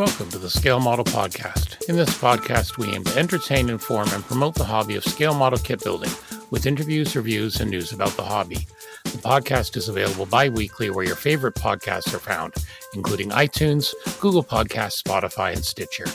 Welcome to the Scale Model Podcast. In this podcast, we aim to entertain, inform, and promote the hobby of scale model kit building with interviews, reviews, and news about the hobby. The podcast is available bi weekly where your favorite podcasts are found, including iTunes, Google Podcasts, Spotify, and Stitcher.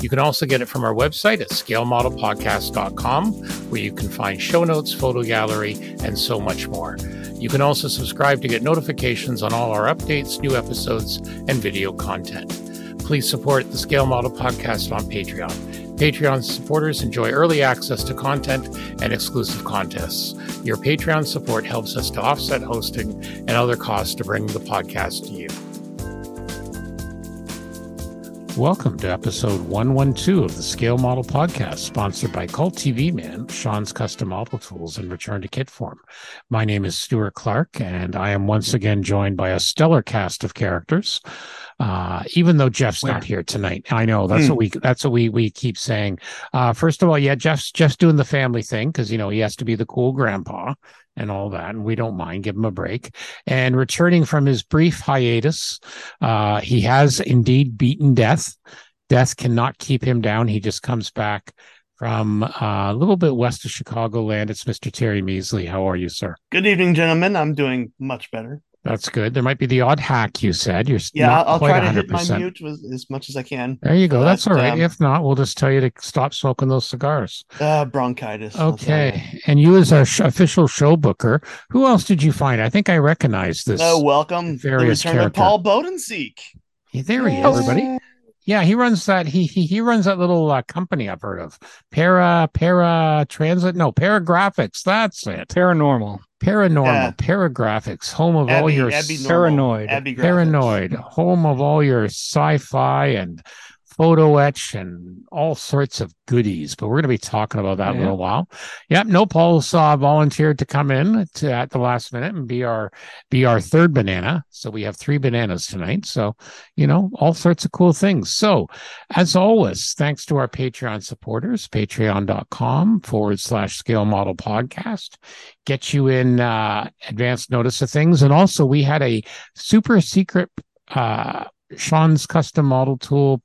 You can also get it from our website at scalemodelpodcast.com, where you can find show notes, photo gallery, and so much more. You can also subscribe to get notifications on all our updates, new episodes, and video content. Please support the Scale Model Podcast on Patreon. Patreon supporters enjoy early access to content and exclusive contests. Your Patreon support helps us to offset hosting and other costs to bring the podcast to you. Welcome to episode 112 of the Scale Model Podcast, sponsored by Cult TV Man, Sean's Custom Model Tools, and Return to Kit Form. My name is Stuart Clark, and I am once again joined by a stellar cast of characters. Uh, even though Jeff's Where? not here tonight, I know that's Hmm. what we that's what we we keep saying. Uh, first of all, yeah, Jeff's Jeff's doing the family thing because you know he has to be the cool grandpa and all that, and we don't mind. Give him a break. And returning from his brief hiatus, uh, he has indeed beaten death. Death cannot keep him down. He just comes back from uh, a little bit west of Chicagoland. It's Mr. Terry Measley. How are you, sir? Good evening, gentlemen. I'm doing much better. That's good. There might be the odd hack you said. You're Yeah, I'll, I'll quite try to hit my 100%. mute with, as much as I can. There you go. But, That's all right. um, if not, we'll just tell you to stop smoking those cigars. Uh, bronchitis. Okay. And you, as our sh- official show booker, who else did you find? I think I recognize this. Oh, welcome. The Various return character. of Paul Bodensiek. Hey, there he is. Everybody. Yeah, he runs that. He he he runs that little uh, company I've heard of. Para Para Transit. No, Paragrafix. That's it. Paranormal. Paranormal. Yeah. Paragrafix. Home of all your Abby Paranoid. Abby paranoid home of all your sci-fi and photo etch and all sorts of goodies but we're going to be talking about that in a little while. Yep no paul's uh, volunteered to come in to, at the last minute and be our be our third banana. So we have three bananas tonight. So you know all sorts of cool things. So as always thanks to our patreon supporters patreon.com forward slash scale model podcast. Get you in uh advance notice of things. And also we had a super secret uh Sean's custom model tool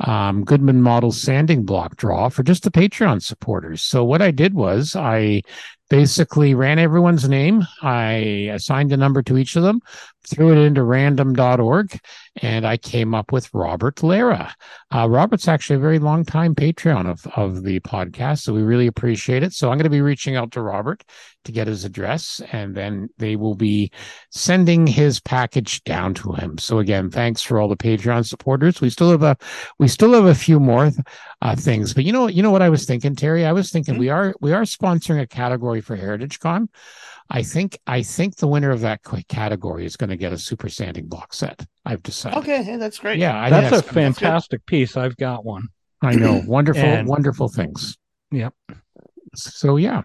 um Goodman model sanding block draw for just the Patreon supporters. So what I did was I basically ran everyone's name. I assigned a number to each of them, threw it into random.org, and I came up with Robert Lara. Uh, Robert's actually a very long time Patreon of, of the podcast, so we really appreciate it. So I'm going to be reaching out to Robert to get his address, and then they will be sending his package down to him. So again, thanks for all the Patreon supporters. We still have a we still have a few more uh, things, but you know you know what I was thinking, Terry. I was thinking Mhm. we are we are sponsoring a category for Heritage Con. I think I think the winner of that category is going to get a super sanding block set. I've decided. Okay, hey, that's great. Yeah, I That's a that's gonna- fantastic piece. I've got one. I know. Wonderful, And- wonderful things. Yep. So yeah.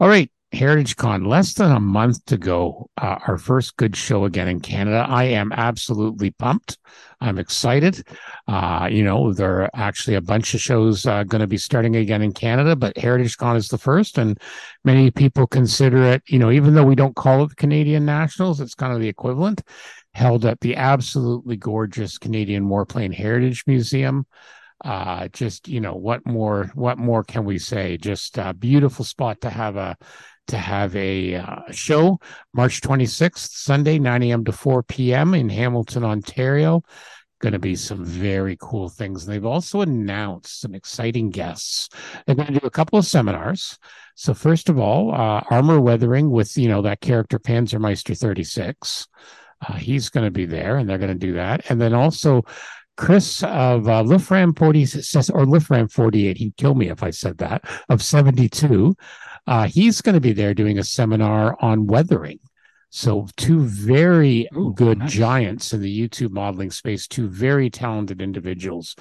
All right. Heritage Con, less than a month to go. Uh, our first good show again in Canada. I am absolutely pumped. I'm excited. Uh, you know, there are actually a bunch of shows uh, going to be starting again in Canada, but Heritage Con is the first, and many people consider it. You know, even though we don't call it the Canadian Nationals, it's kind of the equivalent. Held at the absolutely gorgeous Canadian Warplane Heritage Museum uh just you know what more what more can we say just a beautiful spot to have a to have a uh, show march 26th sunday 9 a.m to 4 p.m in hamilton ontario. Going to be some very cool things. They've also announced some exciting guests. They're going to do a couple of seminars. So first of all uh, armor weathering with you know that character panzermeister 36 uh, he's going to be there and they're going to do that. And then also Chris of uh, Lifram 40 says, or Lifram 48, he'd kill me if I said that, of 72. Uh, he's going to be there doing a seminar on weathering. So, two very Ooh, good nice. giants in the YouTube modeling space, two very talented individuals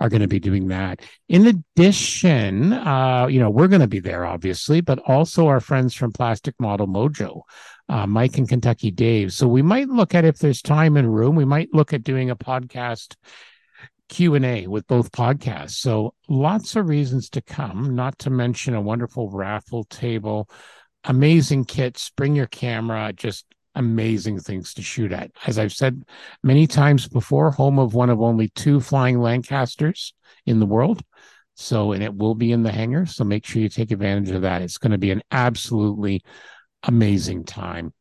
are going to be doing that. In addition, uh, you know, we're going to be there, obviously, but also our friends from Plastic Model Mojo uh, Mike and Kentucky Dave. So we might look at if there's time and room, we might look at doing a podcast Q and A with both podcasts. So lots of reasons to come. Not to mention a wonderful raffle table, amazing kits. Bring your camera. Just amazing things to shoot at. As I've said many times before, home of one of only two flying Lancasters in the world. So, and it will be in the hangar. So make sure you take advantage of that. It's going to be an absolutely amazing time.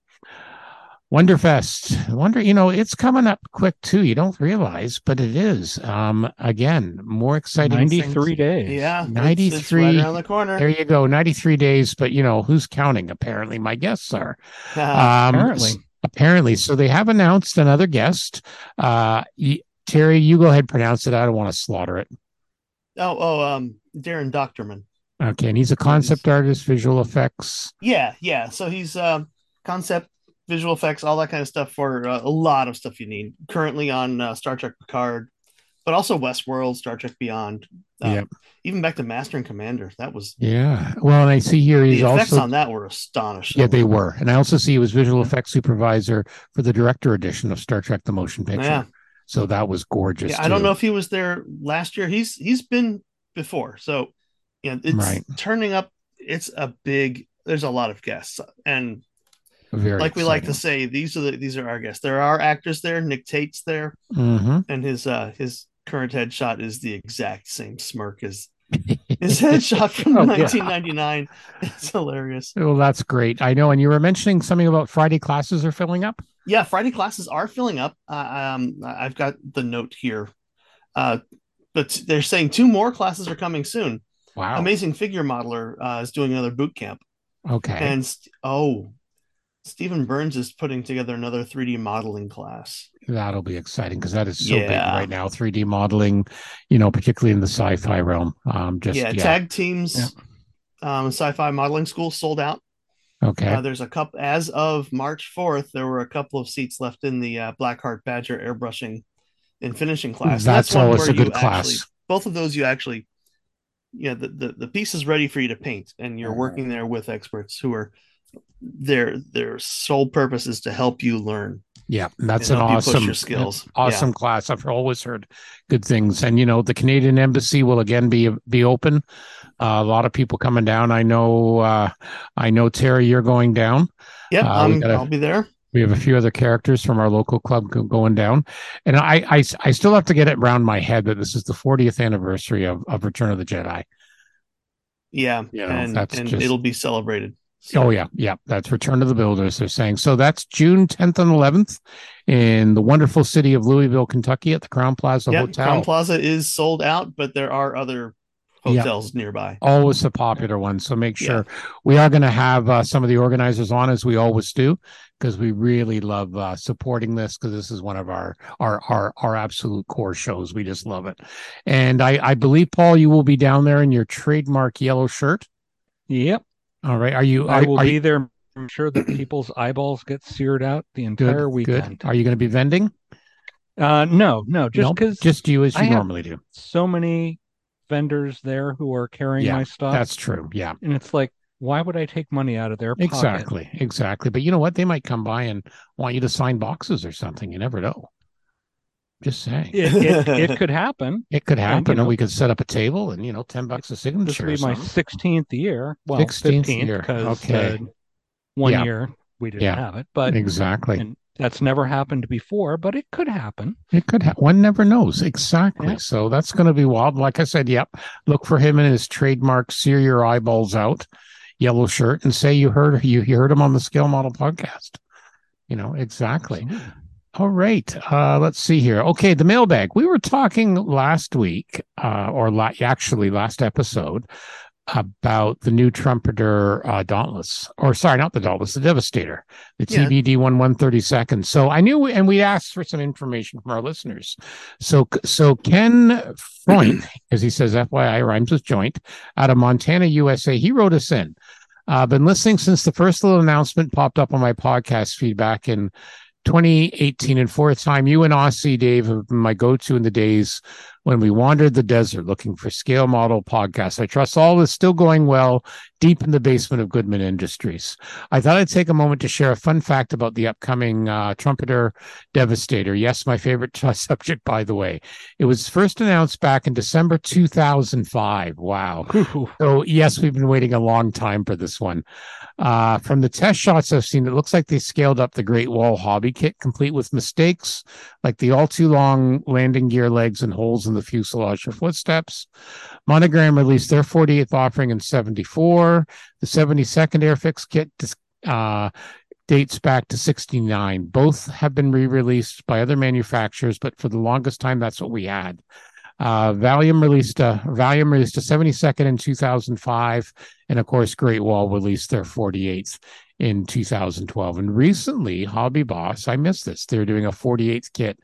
Wonderfest. Wonder, you know, it's coming up quick too. You don't realize, but it is. Um, again, more exciting. 93 things. days. Yeah. 93 It's, right around the corner. There you go. 93 days, but you know, who's counting? Apparently, my guests are. Um, Apparently. apparently. So they have announced another guest. Uh, y- Terry, you go ahead and pronounce it. I don't want to slaughter it. oh, oh, um, Daren Dochterman. Okay. And he's a concept artist, visual effects. Yeah, yeah. So he's uh, concept, visual effects, all that kind of stuff for uh, a lot of stuff you need. Currently on uh, Star Trek Picard, but also Westworld, Star Trek Beyond. Uh, Yep. Even back to Master and Commander. That was Yeah. Well, and I see here the he's effects also. on that were astonishing. Yeah, they were. And I also see he was visual effects supervisor for the director edition of Star Trek The Motion Picture. Yeah. So that was gorgeous. Yeah, I don't know if he was there last year. He's he's been before. So yeah, it's Right. turning up. It's a big. There's a lot of guests, and Very like we like to say, these are the these are our guests. There are actors there. Nick Tate's there, hmm and his uh his current headshot is the exact same smirk as his headshot from Oh, yeah. 1999. It's hilarious. Well, that's great. I know. And you were mentioning something about Friday classes are filling up. Yeah, Friday classes are filling up. Uh, um, I've got the note here, uh, but they're saying two more classes are coming soon. Wow. Amazing Figure Modeler uh, is doing another boot camp, Okay. and oh, Stephen Burns is putting together another 3D modeling class. That'll be exciting because that is so big right now. 3D modeling, you know, particularly in the sci-fi realm. Um, just yeah, yeah. tag teams, um, sci-fi modeling school sold out. okay. Uh, there's a couple as of March 4th. There were a couple of seats left in the uh, Blackheart Badger airbrushing and finishing class. And That's one always where a good class. actually- both of those you actually, yeah, the, the the piece is ready for you to paint, and you're working there with experts who are their their sole purpose is to help you learn. yeah, that's an help you push awesome, your skills. awesome class. I've always heard good things, and you know, the Canadian Embassy will again be be open. Uh, a lot of people coming down. I know. Uh, I know Terry, you're going down. Yeah, yeah Uh, we um, gotta- I'll be there. We have a few other characters from our local club going down, and I, I, I still have to get it around my head that this is the 40th anniversary of, of Return of the Jedi. Yeah, You know, and that's and just- it'll be celebrated. Oh yeah, yeah. That's Return of the Builders. They're saying so. That's June 10th and 11th in the wonderful city of Louisville, Kentucky, at the Crowne Plaza yeah, Hotel. Crowne Plaza is sold out, but there are other Yeah. hotels nearby. always a popular one. So make sure we are going to have uh, some of the organizers on as we always do, because we really love uh, supporting this because this is one of our our our our absolute core shows. We just love it. And I I believe Paul, you will be down there in your trademark yellow shirt. Yep. All right. Are you? I will are be you there. I'm sure that people's eyeballs get seared out the entire good? weekend. Good. Are you going to be vending? Uh, no, no, just Nope, because just you as I you have- normally do. so many vendors there who are carrying Yeah, my stuff, That's true. Yeah. and it's like, why would I take money out of their pocket? Exactly, exactly. But you know what? They might come by and want you to sign boxes or something. You never know. Just saying. It, it, it could happen. It could happen, and know- we could set up a table and you know, ten bucks a This signature. will or be my 16th year. Well, 16th year. because Okay. uh, one Yeah. year we didn't Yeah. have it, but exactly. and that's never happened before. But it could happen. It could. Ha- one never knows. Exactly. Yeah. So that's going to be wild. Like I said, yep. Look for him in his trademark "sear your eyeballs out" yellow shirt and say you heard you, you heard him on the Scale Model podcast. You know exactly. Absolutely. All right. Uh, let's see here. Okay, the mailbag. We were talking last week, uh, or la- actually last episode, about the new trumpeter uh, Dauntless, or sorry, not the Dauntless, the Devastator, the Yeah. TBD one one thirty second. So I knew, and we asked for some information from our listeners. So, so Ken Freund, as he says, FYI rhymes with joint, out of Montana, USA, he wrote us in. I've uh, been listening since the first little announcement popped up on my podcast feedback in 2018 and fourth time you and Aussie Dave have been my go-to in the days when we wandered the desert looking for scale model podcasts. I trust all is still going well deep in the basement of Goodman Industries. I thought I'd take a moment to share a fun fact about the upcoming uh, Trumpeter Devastator. Yes, my favorite subject, by the way. It was first announced back in December 2005. Wow. so, yes, we've been waiting a long time for this one. Uh, from the test shots I've seen, it looks like they scaled up the Great Wall Hobby Kit, complete with mistakes like the all too long landing gear legs and holes in the fuselage for footsteps. Monogram released their 48th offering in 74. The 72nd Airfix kit uh, dates back to 69. Both have been re released by other manufacturers, but for the longest time, that's what we had. Uh, Valom released a Valom released a 72nd in 2005, and of course, Great Wall released their 48th in 2012. And recently, Hobby Boss, I missed this. They're doing a 48th kit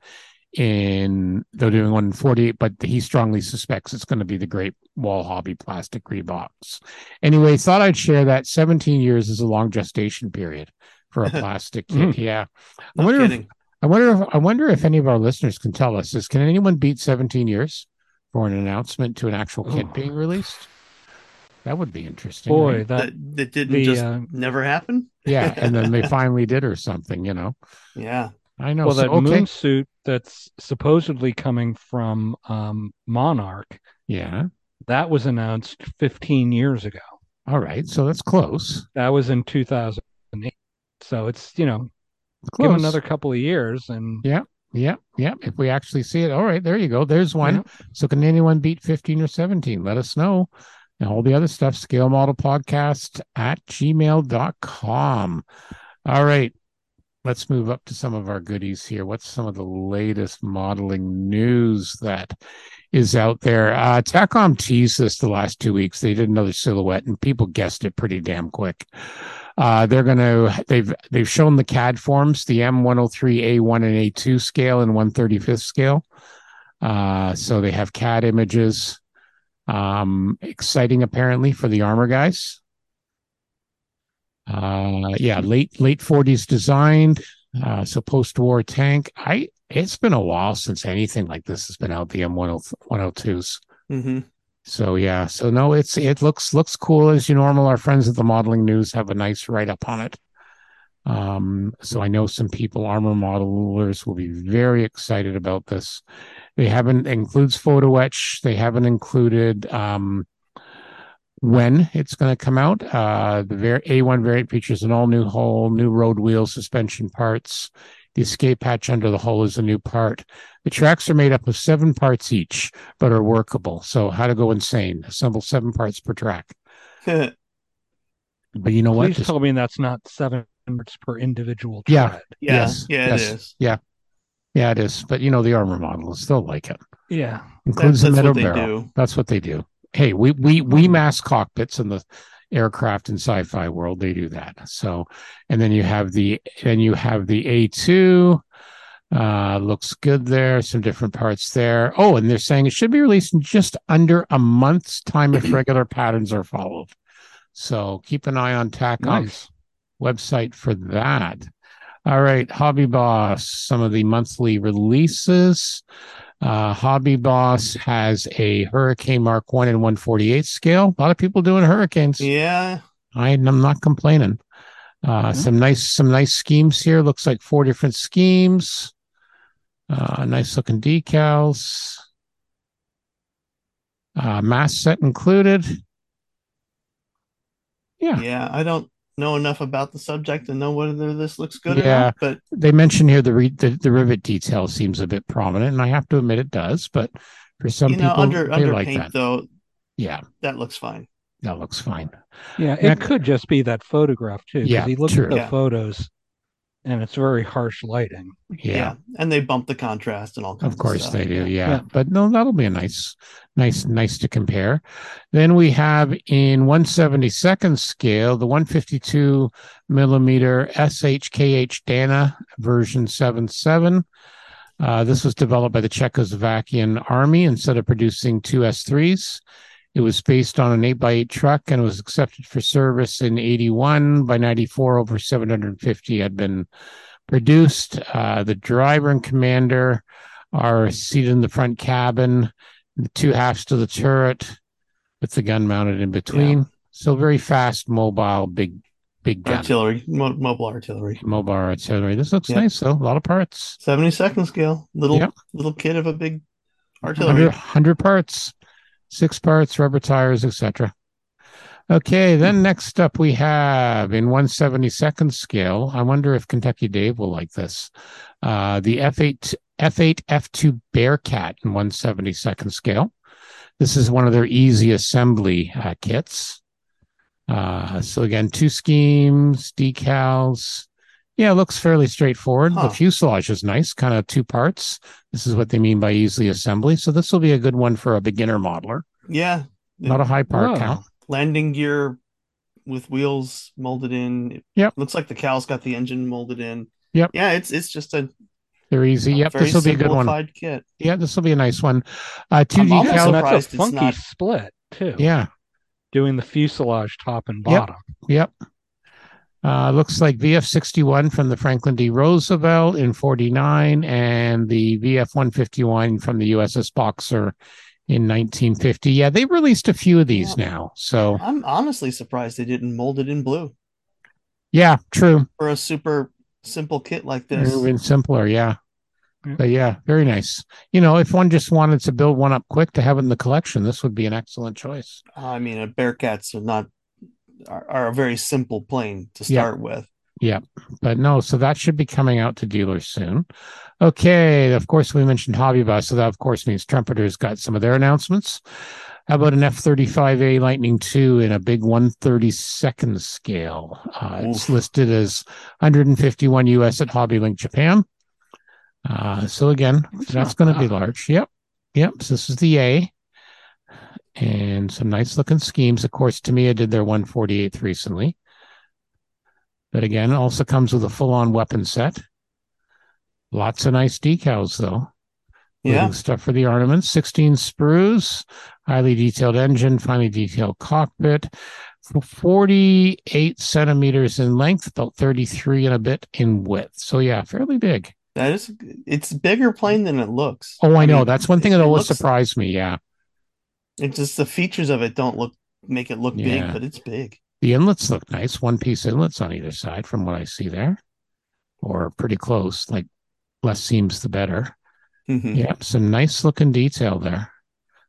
in they're doing one in 48, but he strongly suspects it's going to be the Great Wall Hobby plastic rebox. Anyway, thought I'd share that 17 years is a long gestation period for a plastic kit. Yeah. I wonder if I wonder if I wonder if any of our listeners can tell us this. Can anyone beat 17 years for an announcement to an actual kit oh. being released? That would be interesting. Boy, right? that, that, didn't the, just uh, never happen. yeah, and then they finally did or something, you know. Yeah. I know. Well, so, that okay. moon suit that's supposedly coming from um, Monarch. Yeah. That was announced 15 years ago. All right, so that's close. That was in 2008. So it's you know Close. Give another couple of years and yeah, yeah, yeah. If we actually see it, all right, there you go. There's one. Yeah. So can anyone beat 15 or 17? Let us know. And all the other stuff, scale model podcast at gmail.com. All right. Let's move up to some of our goodies here. What's some of the latest modeling news that is out there? Uh, Takom teased this the last two weeks. They did another silhouette, and people guessed it pretty damn quick. Uh, they're going to they've they've shown the CAD forms, the M103 A1 and A2 scale and 135th scale. Uh, so they have CAD images. Um, exciting apparently for the armor guys. Uh, yeah, late late 40s designed. Uh, so post-war tank. I it's been a while since anything like this has been out. The M102s. Mm-hmm. So yeah, so no, it's it looks looks cool as you normal. Our friends at the Modeling News have a nice write up on it. Um, so I know some people, armor modelers, will be very excited about this. They haven't includes photo etch. They haven't included um, when it's going to come out. Uh, the A1 variant features an all new hull, new road wheel suspension parts, the escape hatch under the hull is a new part. The tracks are made up of seven parts each, but are workable. So how to go insane? Assemble seven parts per track. but you know what? Please what? tell me that's not seven parts per individual tread. Yeah. Yes. Yeah, yes. it is. Yeah. Yeah, it is. But you know, the armor model is still like it. Yeah. Includes that's, the metal barrel. That's what they do. Hey, we we we mask cockpits in the aircraft and sci-fi world. They do that. So and then you have the then you have the a2 uh looks good there some different parts there. Oh and they're saying it should be released in just under a month's time if regular patterns are followed. So keep an eye on Takom's nice. website for that. All right hobby boss some of the monthly releases uh, Hobby Boss has a Hurricane Mark One and 148 scale. A lot of people doing hurricanes. Yeah, I, am not complaining. Uh, mm-hmm. Some nice, some nice schemes here. Looks like four different schemes. Uh, nice looking decals. Uh, mass set included. Yeah. Yeah, I don't know enough about the subject to know whether this looks good yeah, not, but they mention here the, re- the, the rivet detail seems a bit prominent, and I have to admit it does. But for some you know, people, under under like paint that. though, yeah, that looks fine. That looks fine. Yeah, it could just be that photograph too. Yeah, he looked true. at the yeah. photos and it's very harsh lighting. Yeah. yeah. And they bump the contrast and all kinds Of course of they do, yeah. yeah. But no, that'll be a nice, nice, nice to compare. Then we have in 172nd scale, the 152 millimeter SHKH Dana version 77. Uh, this was developed by the Czechoslovakian army instead of producing two S3s. It was based on an 8x8 truck and was accepted for service in 81. By 94, over 750 had been produced. Uh, the driver and commander are seated in the front cabin. the two halves to the turret with the gun mounted in between. Yeah. So very fast, mobile, big, big gun. Artillery, mo- mobile artillery. Mobile artillery. This looks nice though. A lot of parts. 70 second scale. Little little kid of a big artillery. 100, 100 parts, six parts, rubber tires, etc. Okay, then next up we have in 172nd scale. I wonder if Kentucky Dave will like this. Uh, the F8 F8 F2 Bearcat in 172nd scale. This is one of their easy assembly uh, kits. Uh, so again, two schemes, decals. Yeah, it looks fairly straightforward. Huh. The fuselage is nice, kind of two parts. This is what they mean by easily assembly. So this will be a good one for a beginner modeler. Yeah. Not a high part count landing gear with wheels molded in. Yep. Looks like the cow's got the engine molded in. Yep. Yeah, it's it's just a they're easy. Yep, this will be a good one. Kit. Yeah, this will be a nice one. Uh, two I'm. That's a funky not... split too. Yeah, doing the fuselage top and bottom. Yep. yep. Uh, looks like VF 61 from the Franklin D. Roosevelt in 49 and the VF 151 from the USS Boxer in 1950. Yeah, they've released a few of these yeah. now. So I'm honestly surprised they didn't mold it in blue. Yeah, true. For a super simple kit like this. Even simpler, yeah. But yeah, very nice. You know, if one just wanted to build one up quick to have it in the collection, this would be an excellent choice. I mean, a Bearcats are not are, are a very simple plane to start yeah. with. Yeah, but no, so that should be coming out to dealers soon. Okay, of course, we mentioned Hobby Boss, so that of course means Trumpeter's got some of their announcements. How about an F 35A Lightning II in a big 132nd scale? Uh, it's listed as 151 US at HobbyLink Japan. Uh, so again, that's, that's going to be large. Yep. Yep. So this is the A. And some nice looking schemes. Of course, Tamiya did their 148th recently. But again, also comes with a full on weapon set. Lots of nice decals, though. Yeah. Stuff for the ornaments. 16 sprues, highly detailed engine, finely detailed cockpit. 48 centimeters in length, about 33 and a bit in width. So, yeah, fairly big. That is, it's bigger plane than it looks. Oh, I, I know. Mean, That's one thing that always surprised me. Yeah. It's just the features of it don't look, make it look yeah. big, but it's big. The inlets look nice. One piece inlets on either side from what I see there, or pretty close. Like less seams, the better. Mm-hmm. Yeah, some nice looking detail there.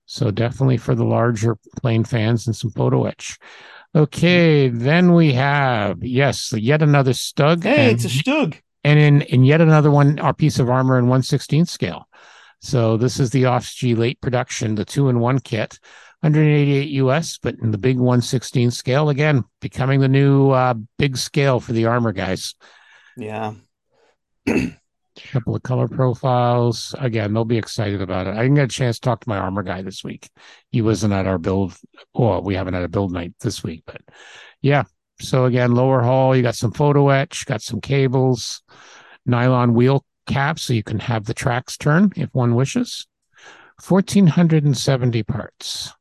So definitely for the larger plane fans and some photo etch. Okay, then we have yes, yet another Stug. Hey, and, it's a Stug. And in in yet another one, our piece of armor in 116 scale. So this is the OFSG late production, the two in one kit. 188 US, but in the big 116 scale again, becoming the new uh, big scale for the armor guys. Yeah. A couple of color profiles. Again, they'll be excited about it. I didn't get a chance to talk to my armor guy this week. He wasn't at our build. Well, we haven't had a build night this week, but yeah. So again, lower hull, you got some photo etch, got some cables, nylon wheel caps so you can have the tracks turn if one wishes. 1470 parts.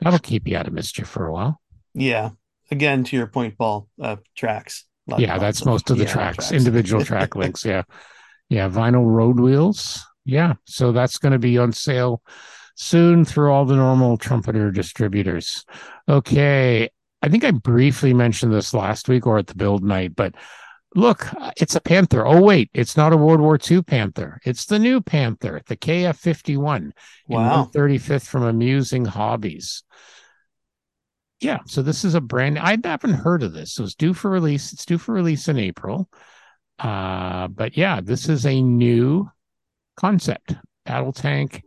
That'll keep you out of mischief for a while. Yeah. Again, to your point, Paul, uh, tracks. Yeah, that's most of the tracks, tracks, individual track links. Yeah. Yeah. Vinyl road wheels. Yeah. So that's going to be on sale soon through all the normal trumpeter distributors. Okay. I think I briefly mentioned this last week or at the build night, but look, it's a Panther. Oh, wait, it's not a World War II Panther. It's the new Panther, the KF 51 wow. 35th from Amusing Hobbies. Yeah, so this is a brand. I haven't heard of this. So it's due for release. It's due for release in April. Uh, but yeah, this is a new concept. Battle tank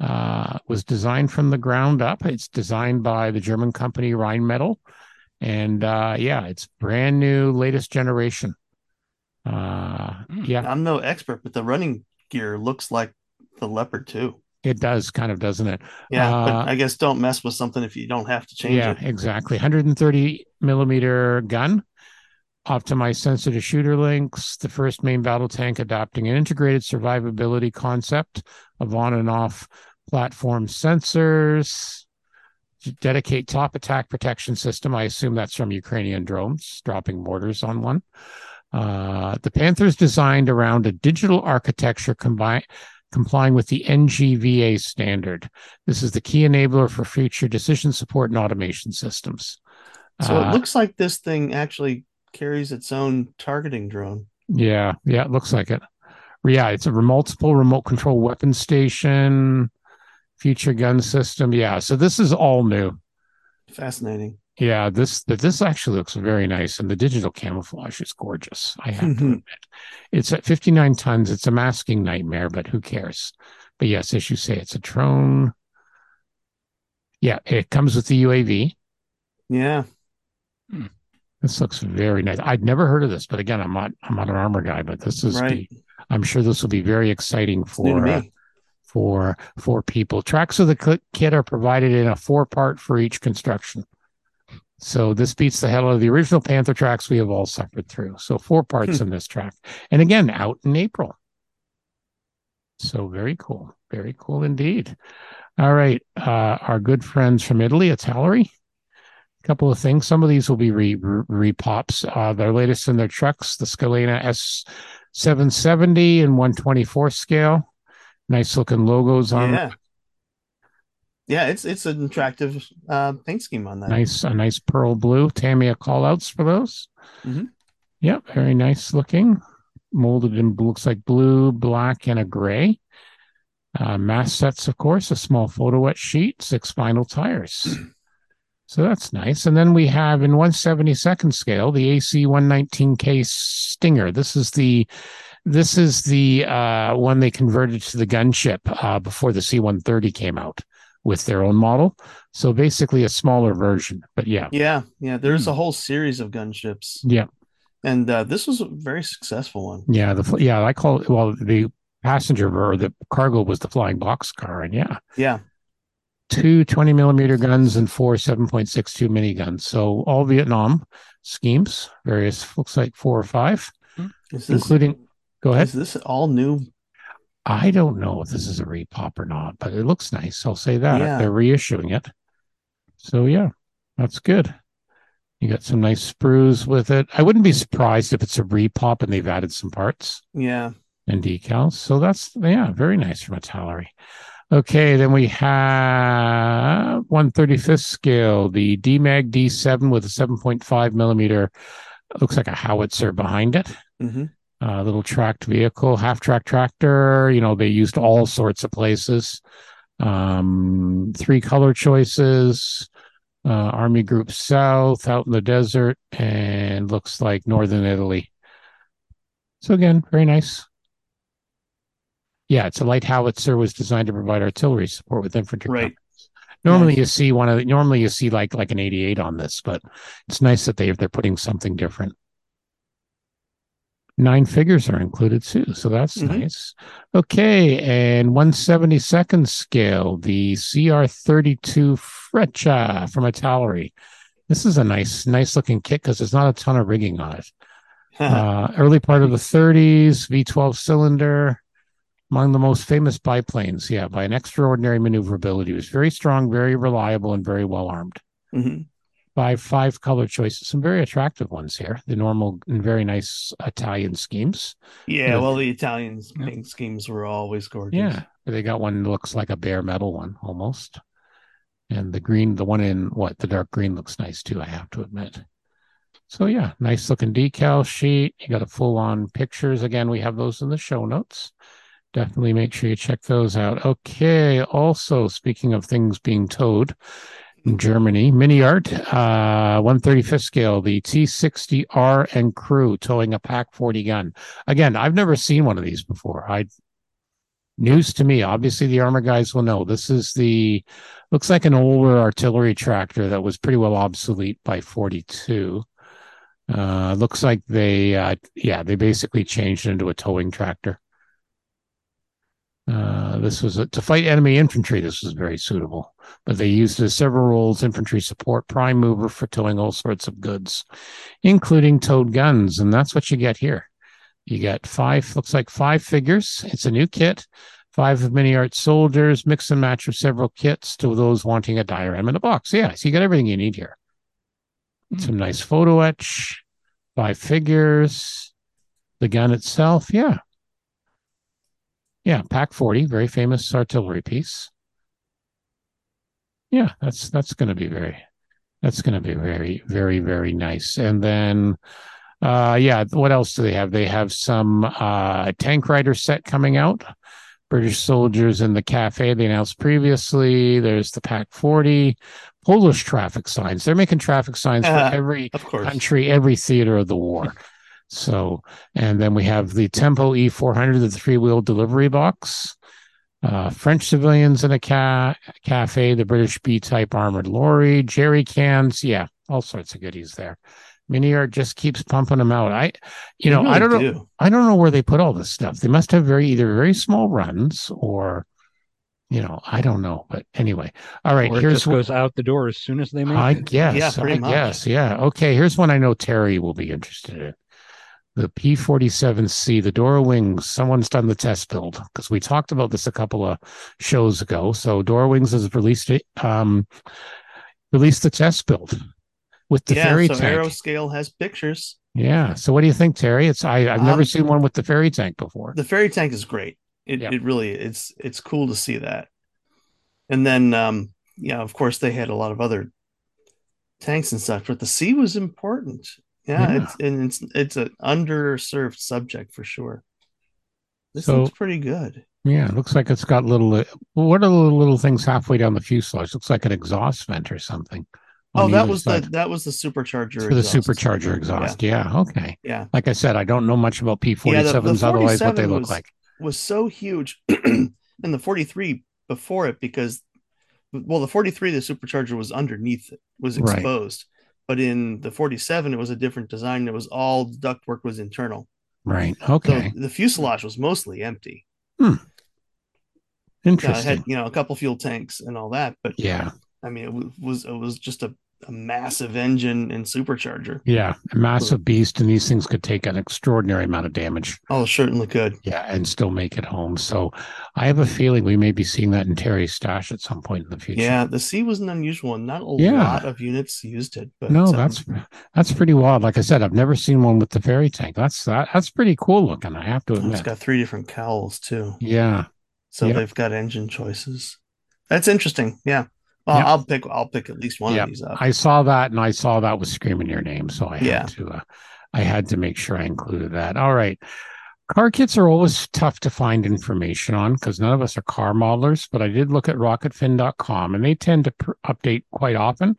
uh, was designed from the ground up. It's designed by the German company Rheinmetall. And uh, yeah, it's brand new, latest generation. Uh, yeah, I'm no expert, but the running gear looks like the Leopard too. It does, kind of, doesn't it? Yeah, uh, but I guess don't mess with something if you don't have to change yeah, it. Yeah, exactly. 130 millimeter gun, optimized sensor to shooter links. The first main battle tank adopting an integrated survivability concept of on and off platform sensors. Dedicate top attack protection system. I assume that's from Ukrainian drones dropping mortars on one. Uh, the Panther's designed around a digital architecture combined complying with the NGVA standard. This is the key enabler for future decision support and automation systems. So uh, it looks like this thing actually carries its own targeting drone. Yeah, yeah, it looks like it. Yeah, it's a multiple remote control weapon station, future gun system. Yeah, so this is all new. Fascinating. Yeah, this this actually looks very nice, and the digital camouflage is gorgeous. I have to admit, it's at 59 tons. It's a masking nightmare, but who cares? But yes, as you say, it's a drone. Yeah, it comes with the UAV. Yeah. Hmm. This looks very nice. I'd never heard of this, but again, I'm not I'm not an armor guy, but this is right. the, I'm sure this will be very exciting for uh, for for people. Tracks of the kit are provided in a four part for each construction. So this beats the hell out of the original Panther tracks we have all suffered through. So four parts hmm. in this track, and again out in April. So very cool, very cool indeed. All right, uh, our good friends from Italy, Italeri. A couple of things. Some of these will be re, re, pops. Uh, their latest in their trucks, the Scania S770 and 124 scale. Nice looking logos on yeah. Yeah, it's it's an attractive uh, paint scheme on that. Nice, a nice pearl blue. Tamiya callouts for those. Mm-hmm. Yep, very nice looking. Molded in looks like blue, black, and a gray. Uh, mass sets, of course, a small photo etch sheet, six vinyl tires. so that's nice. And then we have in 172nd scale the AC 119K Stinger. This is the this is the uh, one they converted to the gunship uh, before the C130 came out with their own model. So basically a smaller version. But yeah. Yeah. Yeah. There's a whole series of gunships. Yeah. And uh, this was a very successful one. Yeah. The yeah, I call it well the passenger or the cargo was the flying box car. And yeah. Yeah. Two 20 millimeter guns and four 7.62 mini guns. So all Vietnam schemes, various looks like four or five, this, including go ahead. Is this all new I don't know if this is a repop or not, but it looks nice. I'll say that. Yeah. They're reissuing it. So yeah, that's good. You got some nice sprues with it. I wouldn't be surprised if it's a repop and they've added some parts. Yeah. And decals. So that's yeah, very nice from Italeri. Okay, then we have 135th scale, the Demag D7 with a 7.5 millimeter, looks like a howitzer behind it. Mm-hmm uh, little tracked vehicle, half track tractor. You know, they used all sorts of places. Um, three color choices. Uh, Army Group South out in the desert, and looks like Northern Italy. So again, very nice. Yeah, it's a light howitzer was designed to provide artillery support with infantry. Right. Normally, nice. you see one of the, normally you see like like an 88 on this, but it's nice that they they're putting something different nine figures are included too. So that's mm-hmm. nice. Okay. And 172nd scale, the CR32 Freccia from Italeri. This is a nice, nice looking kit because there's not a ton of rigging on it. uh, early part of the 30s, V12 cylinder, among the most famous biplanes. Yeah, by an extraordinary maneuverability. It was very strong, very reliable, and very well armed. Mm-hmm by five color choices, some very attractive ones here. The normal and very nice Italian schemes. Yeah, well, the Italian yeah. paint schemes were always gorgeous. Yeah, they got one that looks like a bare metal one almost, and the green, the one in what the dark green looks nice too. I have to admit. So yeah, nice looking decal sheet. You got a full on pictures. Again, we have those in the show notes. Definitely make sure you check those out. Okay. Also, speaking of things being towed, Germany. Mini Art, uh, 135th scale, the T60R and crew towing a Pak 40 gun. Again, I've never seen one of these before. I news to me. Obviously, the armor guys will know. This is the looks like an older artillery tractor that was pretty well obsolete by 42. Uh, looks like they, uh, yeah, they basically changed it into a towing tractor. Uh, this was a, to fight enemy infantry. This was very suitable, but they used it as several roles: infantry support, prime mover for towing all sorts of goods, including towed guns, and that's what you get here. You get five, looks like five figures. It's a new kit. Five of mini art soldiers, mix and match of several kits to those wanting a diorama in a box. Yeah, so you got everything you need here. Mm. Some nice photo etch, five figures, the gun itself. Yeah, Yeah, Pak 40, very famous artillery piece. Yeah, that's that's going to be very that's going to be very very very nice. And then uh yeah, what else do they have? They have some uh tank rider set coming out. British soldiers in the cafe they announced previously. There's the Pak 40, Polish traffic signs. They're making traffic signs uh, for every country, every theater of the war. So, and then we have the Tempo E400, the three wheel delivery box. Uh, French civilians in a ca- cafe, the British B type armored lorry, jerry cans. Yeah, all sorts of goodies there. Mini Art just keeps pumping them out. I, you know, really I don't do. know. I don't know where they put all this stuff. They must have very either very small runs or, you know, I don't know. But anyway, all right. Or here's what goes out the door as soon as they make I it. guess. Yeah, I much. guess. Yeah. Okay. Here's one I know Terry will be interested in the P47C, the Dora Wings, someone's done the test build because we talked about this a couple of shows ago. So Dora Wings has released it, um, released the test build with the yeah, ferry so tank. Aeroscale has pictures. Yeah. So what do you think, Terry? It's I, I've um, never seen one with the ferry tank before. The ferry tank is great. It yep. it really it's it's cool to see that. And then um, yeah, of course they had a lot of other tanks and stuff, but the sea was important. Yeah, yeah. it's and it's it's an underserved subject for sure. This so, looks pretty good. Yeah, it looks like it's got little. Uh, what are the little things halfway down the fuselage? Looks like an exhaust vent or something. Oh, that was side. the that was the supercharger. For the supercharger exhaust. Yeah. yeah. Okay. Yeah. Like I said, I don't know much about P forty sevens. Otherwise, what they look was, like was so huge, and the forty three before it because, well, the forty three the supercharger was underneath it was exposed. But in the 47, it was a different design. It was all ductwork was internal. Right. Okay. So the fuselage was mostly empty. Hmm. Interesting. Yeah, had you know a couple fuel tanks and all that, but yeah, I mean it was it was just a a massive engine and supercharger. Yeah, a massive beast, and these things could take an extraordinary amount of damage. Oh, certainly could. Yeah, and still make it home. So I have a feeling we may be seeing that in Terry's stash at some point in the future. Yeah, the C was an unusual one. Not a yeah. lot of units used it, but no, um, that's that's pretty wild. Like I said, I've never seen one with the ferry tank. That's that, that's pretty cool looking. I have to admit. It's got three different cowls too. Yeah. So yep. they've got engine choices. That's interesting. Yeah. Well, yep. I'll pick. I'll pick at least one yep. of these up. I saw that, and I saw that was screaming your name, so I yeah. had to. Uh, I had to make sure I included that. All right. Car kits are always tough to find information on because none of us are car modelers, but I did look at rocketfin.com and they tend to pr- update quite often.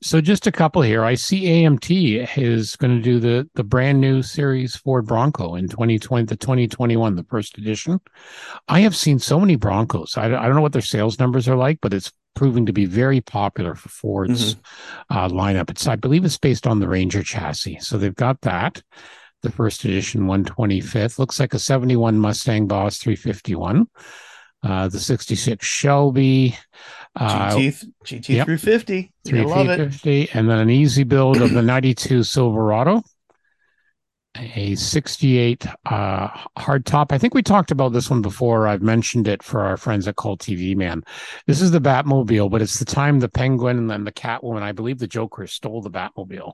So just a couple here. I see AMT is going to do the the brand new series Ford Bronco in 2020 the 2021 the first edition. I have seen so many Broncos. I, I don't know what their sales numbers are like, but it's proving to be very popular for Ford's mm-hmm. uh, lineup. It's I believe it's based on the Ranger chassis. So they've got that. The first edition 125th looks like a 71 Mustang Boss 351. Uh, the 66 Shelby. Uh, GT, GT yep, 350. 350. And then an easy build of the 92 Silverado. A 68 uh, hardtop. I think we talked about this one before. I've mentioned it for our friends at Cult TV Man. This is the Batmobile, but it's the time the Penguin and then the Catwoman. I believe the Joker stole the Batmobile,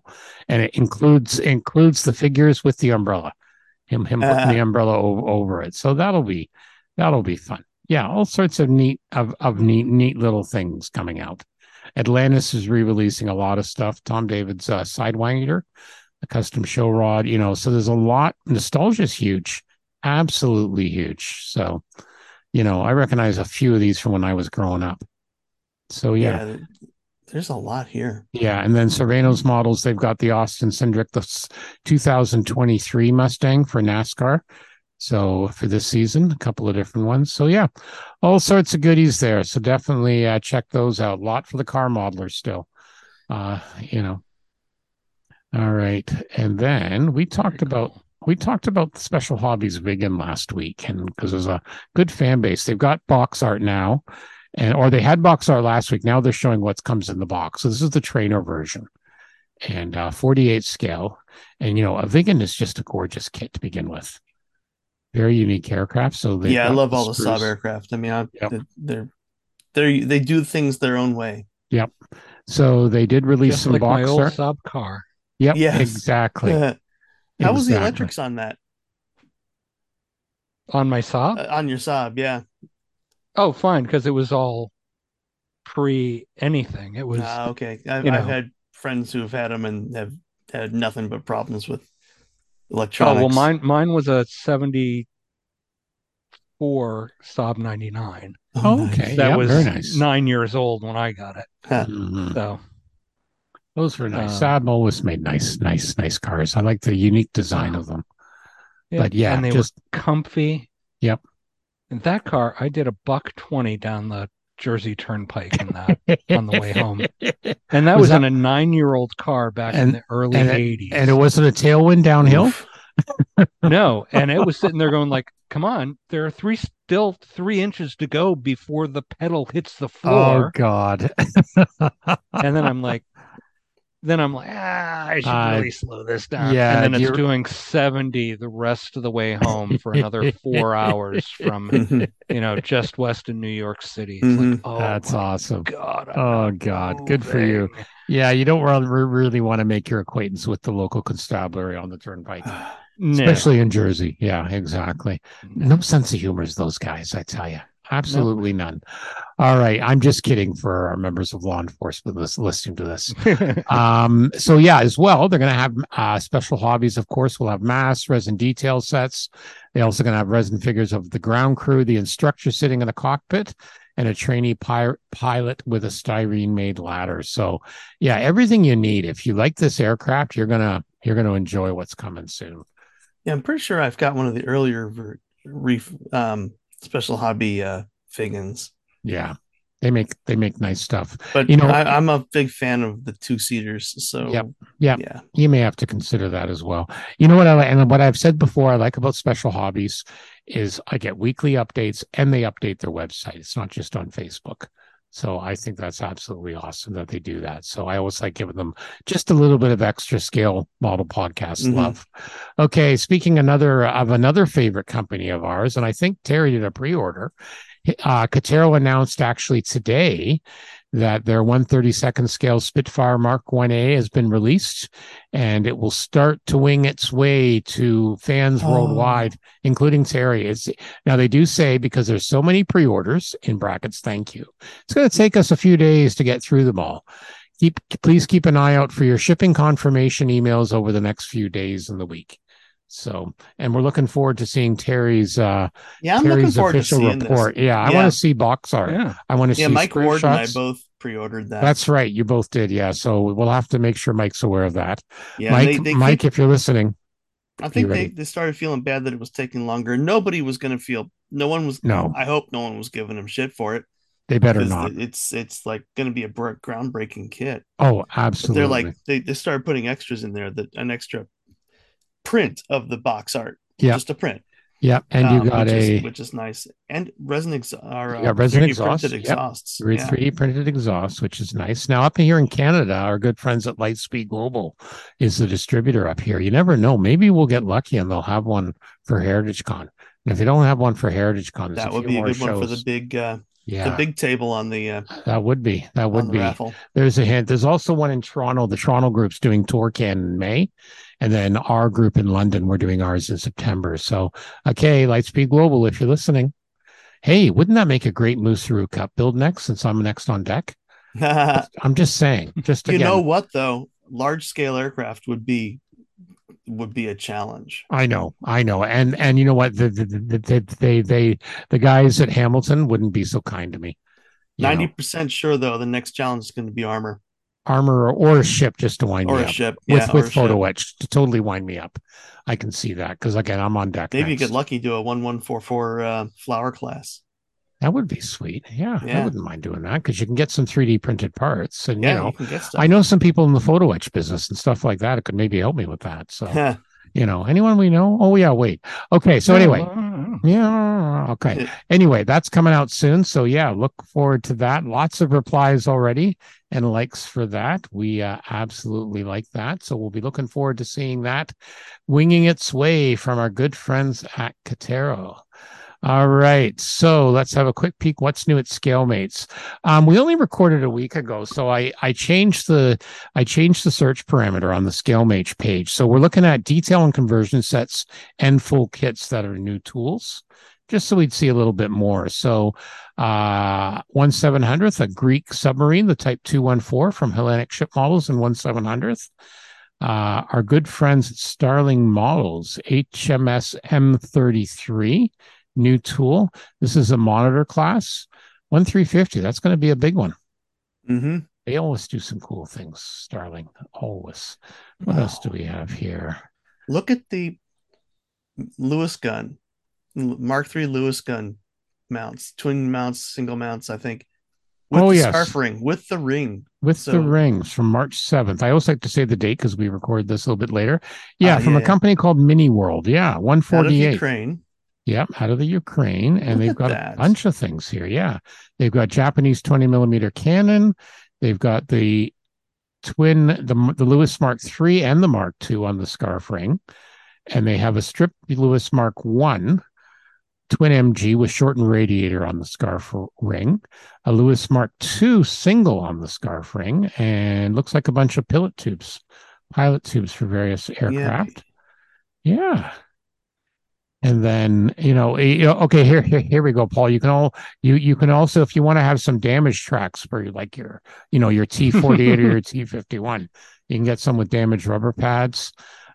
and it includes includes the figures with the umbrella. Him him putting uh, the umbrella over, over it. So that'll be that'll be fun yeah, all sorts of neat of of neat neat little things coming out. Atlantis is re-releasing a lot of stuff. Tom Daniel's uh, Sidewinder, a custom show rod, you know. So there's a lot. Nostalgia is huge, absolutely huge. So, you know, I recognize a few of these from when I was growing up. So yeah. yeah there's a lot here. Yeah, and then Salvino's models, they've got the Austin Cindric, the 2023 Mustang for NASCAR. So for this season, a couple of different ones. So yeah, all sorts of goodies there. So definitely uh, check those out. A lot for the car modelers still. Uh, you know. All right, and then we talked about we talked about the special hobbies Viggen last week, and because there's a good fan base, they've got box art now, and or they had box art last week. Now they're showing what comes in the box. So this is the trainer version, and uh, 48 scale, and you know a Viggen is just a gorgeous kit to begin with very unique aircraft. So yeah, I love all the Saab aircraft. I mean, I, yep. they're they they do things their own way. Yep. So they did release Just some like box my old art. Saab car. Yep. Yes. Exactly. How exactly. was the electrics on that? on my Saab. Uh, on your Saab, yeah. Oh, fine, because it was all pre anything. It was uh, okay. I've, I've, had friends who've had them and have had nothing but problems with electronics. Oh well, mine mine was a seventy four Saab ninety nine. Oh, okay, that yeah, was nice. nine years old when I got it. Huh. Mm-hmm. So those were nice. Uh, Saab always made nice, nice, nice cars. I like the unique design of them. Yeah, but yeah, and they just were comfy. Yep. And that car, I did a buck twenty down the Jersey Turnpike in that on the way home. And that was, was that, in a nine year old car back and, in the early and 80s. and it wasn't a tailwind downhill? no. And it was sitting there going like, come on, there are three still three inches to go before the pedal hits the floor. Oh God. and then I'm like, then I'm like, ah, I should uh, really slow this down. Yeah, and then it's doing 70 the rest of the way home for another four hours from, you know, just west of New York City. Mm-hmm. Like, oh, that's awesome. God. I'm oh, God. Moving. Good for you. Yeah, you don't really want to make your acquaintance with the local constabulary on the turnpike, no. especially in Jersey. Yeah, exactly. No sense of humor is those guys, I tell you. Absolutely nope. none. All right. I'm just kidding for our members of law enforcement listening to this. um, so yeah, as well, they're going to have uh, special hobbies. Of course, we'll have masks, resin detail sets. They're also going to have resin figures of the ground crew, the instructor sitting in the cockpit, and a trainee pi- pilot with a styrene made ladder. So yeah, everything you need. If you like this aircraft, you're gonna you're gonna enjoy what's coming soon. Yeah, I'm pretty sure I've got one of the earlier reef um, special hobby uh Viggens. Yeah. They make they make nice stuff. But you know I, am a big fan of the two seaters. So yep, yep. yeah. You may have to consider that as well. You know what I and what I've said before I like about special hobbies is I get weekly updates and they update their website. It's not just on Facebook. So I think that's absolutely awesome that they do that. So I always like giving them just a little bit of extra scale model podcast mm-hmm. love. Okay, speaking another of another favorite company of ours, and I think Terry did a pre-order. Uh, Kotare announced actually today that their 132nd scale Spitfire Mark 1A has been released and it will start to wing its way to fans oh. worldwide, including Terry. It's, now they do say because there's so many pre-orders in brackets, thank you. It's going to take us a few days to get through them all. Keep, please keep an eye out for your shipping confirmation emails over the next few days in the week. So, and we're looking forward to seeing Terry's uh yeah, I'm Terry's official report. This. Yeah, I want to see box art. Yeah. I want to yeah, see Mike Ward and I both pre-ordered that. That's right. You both did. Yeah. So we'll have to make sure Mike's aware of that. Yeah, Mike, they, they Mike, if you're listening, I think they, they started feeling bad that it was taking longer. Nobody was going to feel. No one was. No. I hope no one was giving him shit for it. They better not. It's it's like going to be a groundbreaking kit. Oh, absolutely. But they're like they, they started putting extras in there that an extra print of the box art. Yeah, just a print. Yeah, and you um, got which a is, which is nice, and resin ex- are uh, resin exhaust, printed exhausts. Yep. 3D printed exhaust, which is nice. Now up here in Canada, our good friends at Lightspeed Global is the distributor up here. You never know; maybe we'll get lucky and they'll have one for Heritage Con. And if they don't have one for Heritage Con, that would be a good shows. one for the big uh, yeah. the big table on the uh, that would be that would be. raffle. there's a hint. There's also one in toronto. The toronto group's doing TorCan in may and then our group in london we're doing ours in september. So okay lightspeed global if you're listening. Hey wouldn't that make a great Moose Musaru cup build next since i'm next on deck? I'm just saying just you know what though? Large scale aircraft would be would be a challenge. I know, I know, and and you know what? The, the, the, the they they the guys at Hamilton wouldn't be so kind to me. Ninety percent sure though, the next challenge is going to be armor, armor, or, or a ship just to wind or me a up. ship, with yeah, with photo etch to totally wind me up. I can see that because again, I'm on deck. Maybe next. you get lucky, do a one one four four uh, flower class. That would be sweet. Yeah, yeah. I wouldn't mind doing that because you can get some 3D printed parts. And, yeah, you know, you I know some people in the photo etch business and stuff like that. It could maybe help me with that. So, you know, anyone we know? Oh, yeah, wait. Okay. So, anyway, yeah. Okay. Anyway, that's coming out soon. So, yeah, look forward to that. Lots of replies already and likes for that. We uh, absolutely like that. So, we'll be looking forward to seeing that winging its way from our good friends at Kotare. All right. So let's have a quick peek. What's new at ScaleMates? Um, we only recorded a week ago, so I I changed the I changed the search parameter on the ScaleMates page. So we're looking at detail and conversion sets and full kits that are new tools, just so we'd see a little bit more. So uh one seven hundredth, a Greek submarine, the type two one four from Hellenic ship models in one seven hundredth. Uh, our good friends at Starling Models, HMS M33, new tool. This is a monitor class, one 350. That's going to be a big one. Mm-hmm. They always do some cool things, Starling. Always. What else do we have here? Look at the Lewis gun, Mark III Lewis gun mounts, twin mounts, single mounts, I think. With oh, the yes. scarf ring, with the ring. With so, the rings from March 7th. I always like to say the date because we record this a little bit later. Yeah, uh, from yeah, a company called Mini World. Yeah, 148. Ukraine. Yep, out of the Ukraine, and Look they've got that. a bunch of things here. Yeah, they've got Japanese 20 millimeter cannon. They've got the twin, the the Lewis Mark III and the Mark II on the scarf ring, and they have a strip Lewis Mark One twin MG with shortened radiator on the scarf ring, a Lewis Mark II single on the scarf ring, and looks like a bunch of pitot tubes, pitot tubes for various aircraft. Yeah. yeah and then you know okay here, here here we go paul you can all you you can also if you want to have some damage tracks for like your you know your t48 or your t51 you can get some with damaged rubber pads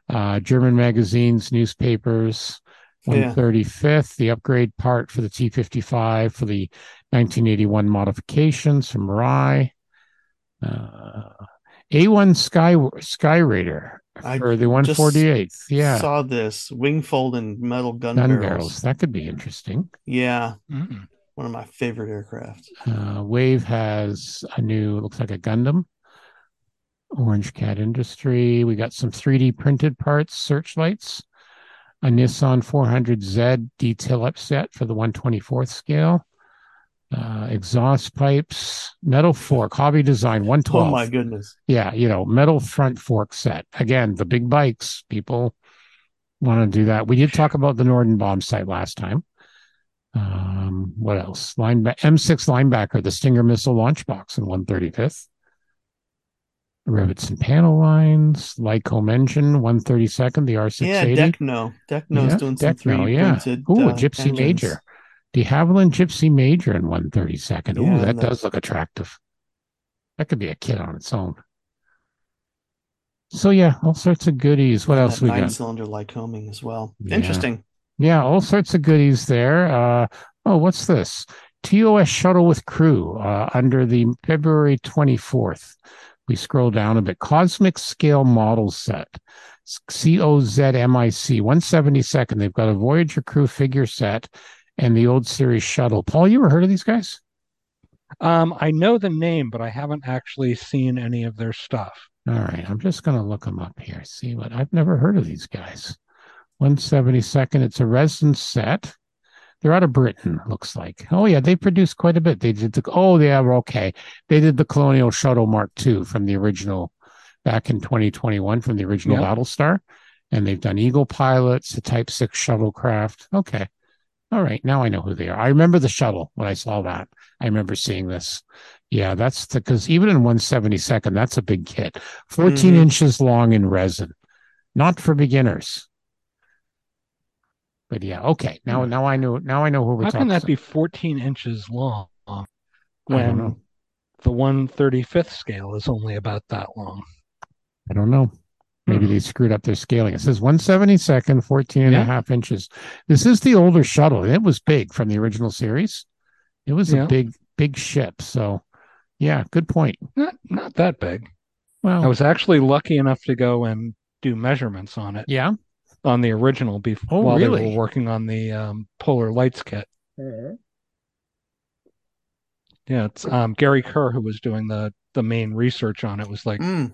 uh, german magazines newspapers 135th yeah. the upgrade part for the t55 for the 1981 modifications from Mirai. Uh, a1 sky sky raider for the 148th. Yeah. Saw this wing folding metal gun, gun barrels. barrels. That could be interesting. Yeah. Mm-mm. One of my favorite aircraft. Uh, Wave has a new, looks like a Gundam. Orange Cat Industry. We got some 3D printed parts, searchlights, a Nissan 400Z detail upset for the 124th scale uh, exhaust pipes, metal fork, hobby design, 112. Oh my goodness. Yeah, you know, metal front fork set. Again, the big bikes, people want to do that. We did talk about the Norden bombsight last time. Um, what else? Line M6 linebacker, the Stinger missile launch box in 135th. Rivets and panel lines, Lycoming engine, 132nd, the R680. Yeah, Decno. Decno's yeah, doing some Decno, 3D yeah. printed. Ooh, uh, a Gipsy engines. Major de Havilland Gipsy Major in 132nd. Ooh, yeah, that does look attractive. That could be a kit on its own. So yeah, all sorts of goodies. What else we got? nine cylinder Lycoming as well. Yeah. Interesting. Yeah, all sorts of goodies there. Uh, oh, what's this? TOS shuttle with crew uh, under the February 24th. We scroll down a bit. Cosmic scale model set. COZMIC 172nd. They've got a Voyager crew figure set and the old series shuttle. Paul, you ever heard of these guys? Um, I know the name, but I haven't actually seen any of their stuff. All right, I'm just going to look them up here. See what I've never heard of these guys. 172nd. It's a resin set. They're out of Britain, looks like. Oh yeah, they produced quite a bit. They did the oh yeah, okay. They did the Colonial Shuttle Mark II from the original back in 2021 from the original yep. Battlestar. And they've done Eagle pilots, the Type 6 shuttlecraft. Okay. All right, now I know who they are. I remember the shuttle when I saw that. I remember seeing this. Yeah, that's because even in 172nd, that's a big kit. 14 mm-hmm. inches long in resin, not for beginners. But yeah, okay. Now, now I know. Now I know who we're How talking. How can that be 14 inches long when the 135th scale is only about that long? I don't know. Maybe mm-hmm. they screwed up their scaling. It says 172nd, 14 and yeah. a half inches. This is the older shuttle. It was big from the original series. It was yeah. a big, big ship. So, yeah, good point. Not not that big. Well, I was actually lucky enough to go and do measurements on it. Yeah, on the original before oh, while really? they were working on the um, Polar Lights kit. Mm-hmm. Yeah, it's um, Gary Kerr who was doing the the main research on it. Was like, mm.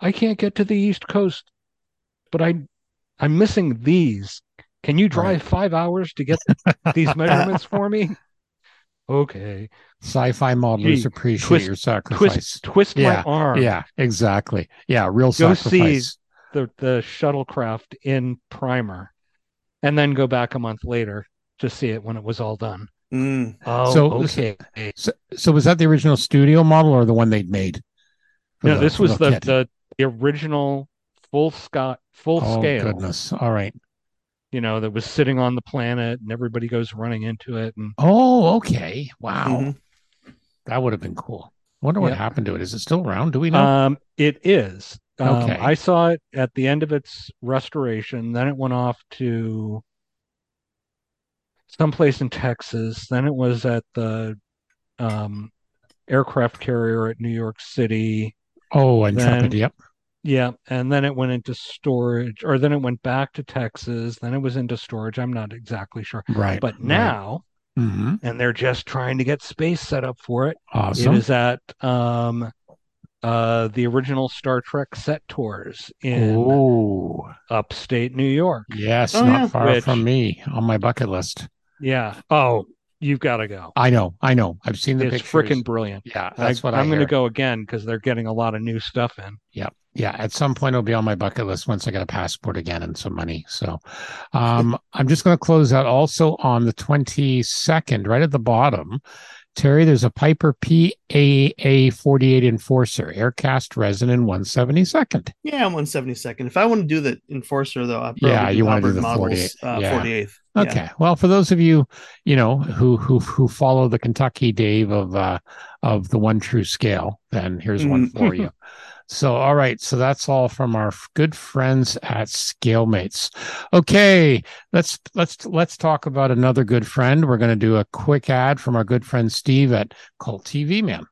I can't get to the East Coast, but I I'm missing these. Can you drive right. five hours to get these measurements for me? Okay. Sci-fi modelers Gee, appreciate twist, your sacrifice. Twist, twist yeah, my arm. Yeah, exactly. Yeah, real go sacrifice. See the the shuttlecraft in primer, and then go back a month later to see it when it was all done. Mm. Oh, so, okay. So, so, was that the original studio model or the one they'd made? No, the, this was the, the, the original full scott full oh, scale. Goodness. All right. You know, that was sitting on the planet and everybody goes running into it. And oh, okay. Wow. Mm-hmm. That would have been cool. I wonder what yep. happened to it. Is it still around? Do we know? Um, it is. Um, okay. I saw it at the end of its restoration. Then it went off to someplace in Texas. Then it was at the um, aircraft carrier at New York City. Oh, Intrepid. Then, yep. Yeah, and then it went into storage, or then it went back to Texas. Then it was into storage. I'm not exactly sure. Right. But now, right. Mm-hmm. and they're just trying to get space set up for it. Awesome. It is at um, uh, the original Star Trek set tours in Ooh. upstate New York. Yes, oh, not yeah. far Which, from me on my bucket list. Yeah. Oh, you've got to go. I know. I know. I've seen the pictures. it's freaking brilliant. Yeah, that's I, what I'm going to go again because they're getting a lot of new stuff in. Yeah, yeah. At some point, it'll be on my bucket list once I get a passport again and some money. So, um, I'm just going to close out also on the 22nd, right at the bottom. Terry, there's a Piper PAA 48 Enforcer, Aircast Resin in 172nd. Yeah, 172nd. If I want to do the Enforcer, though, I yeah, you want to do the 48th. Uh, yeah. 48th. Okay. Yeah. Well, for those of you, you know, who who who follow the Kentucky Dave of uh of the one true scale, then here's mm. one for you. So, all right. So that's all from our good friends at ScaleMates. Okay, let's let's let's talk about another good friend. We're going to do a quick ad from our good friend Steve at Cult TV Man.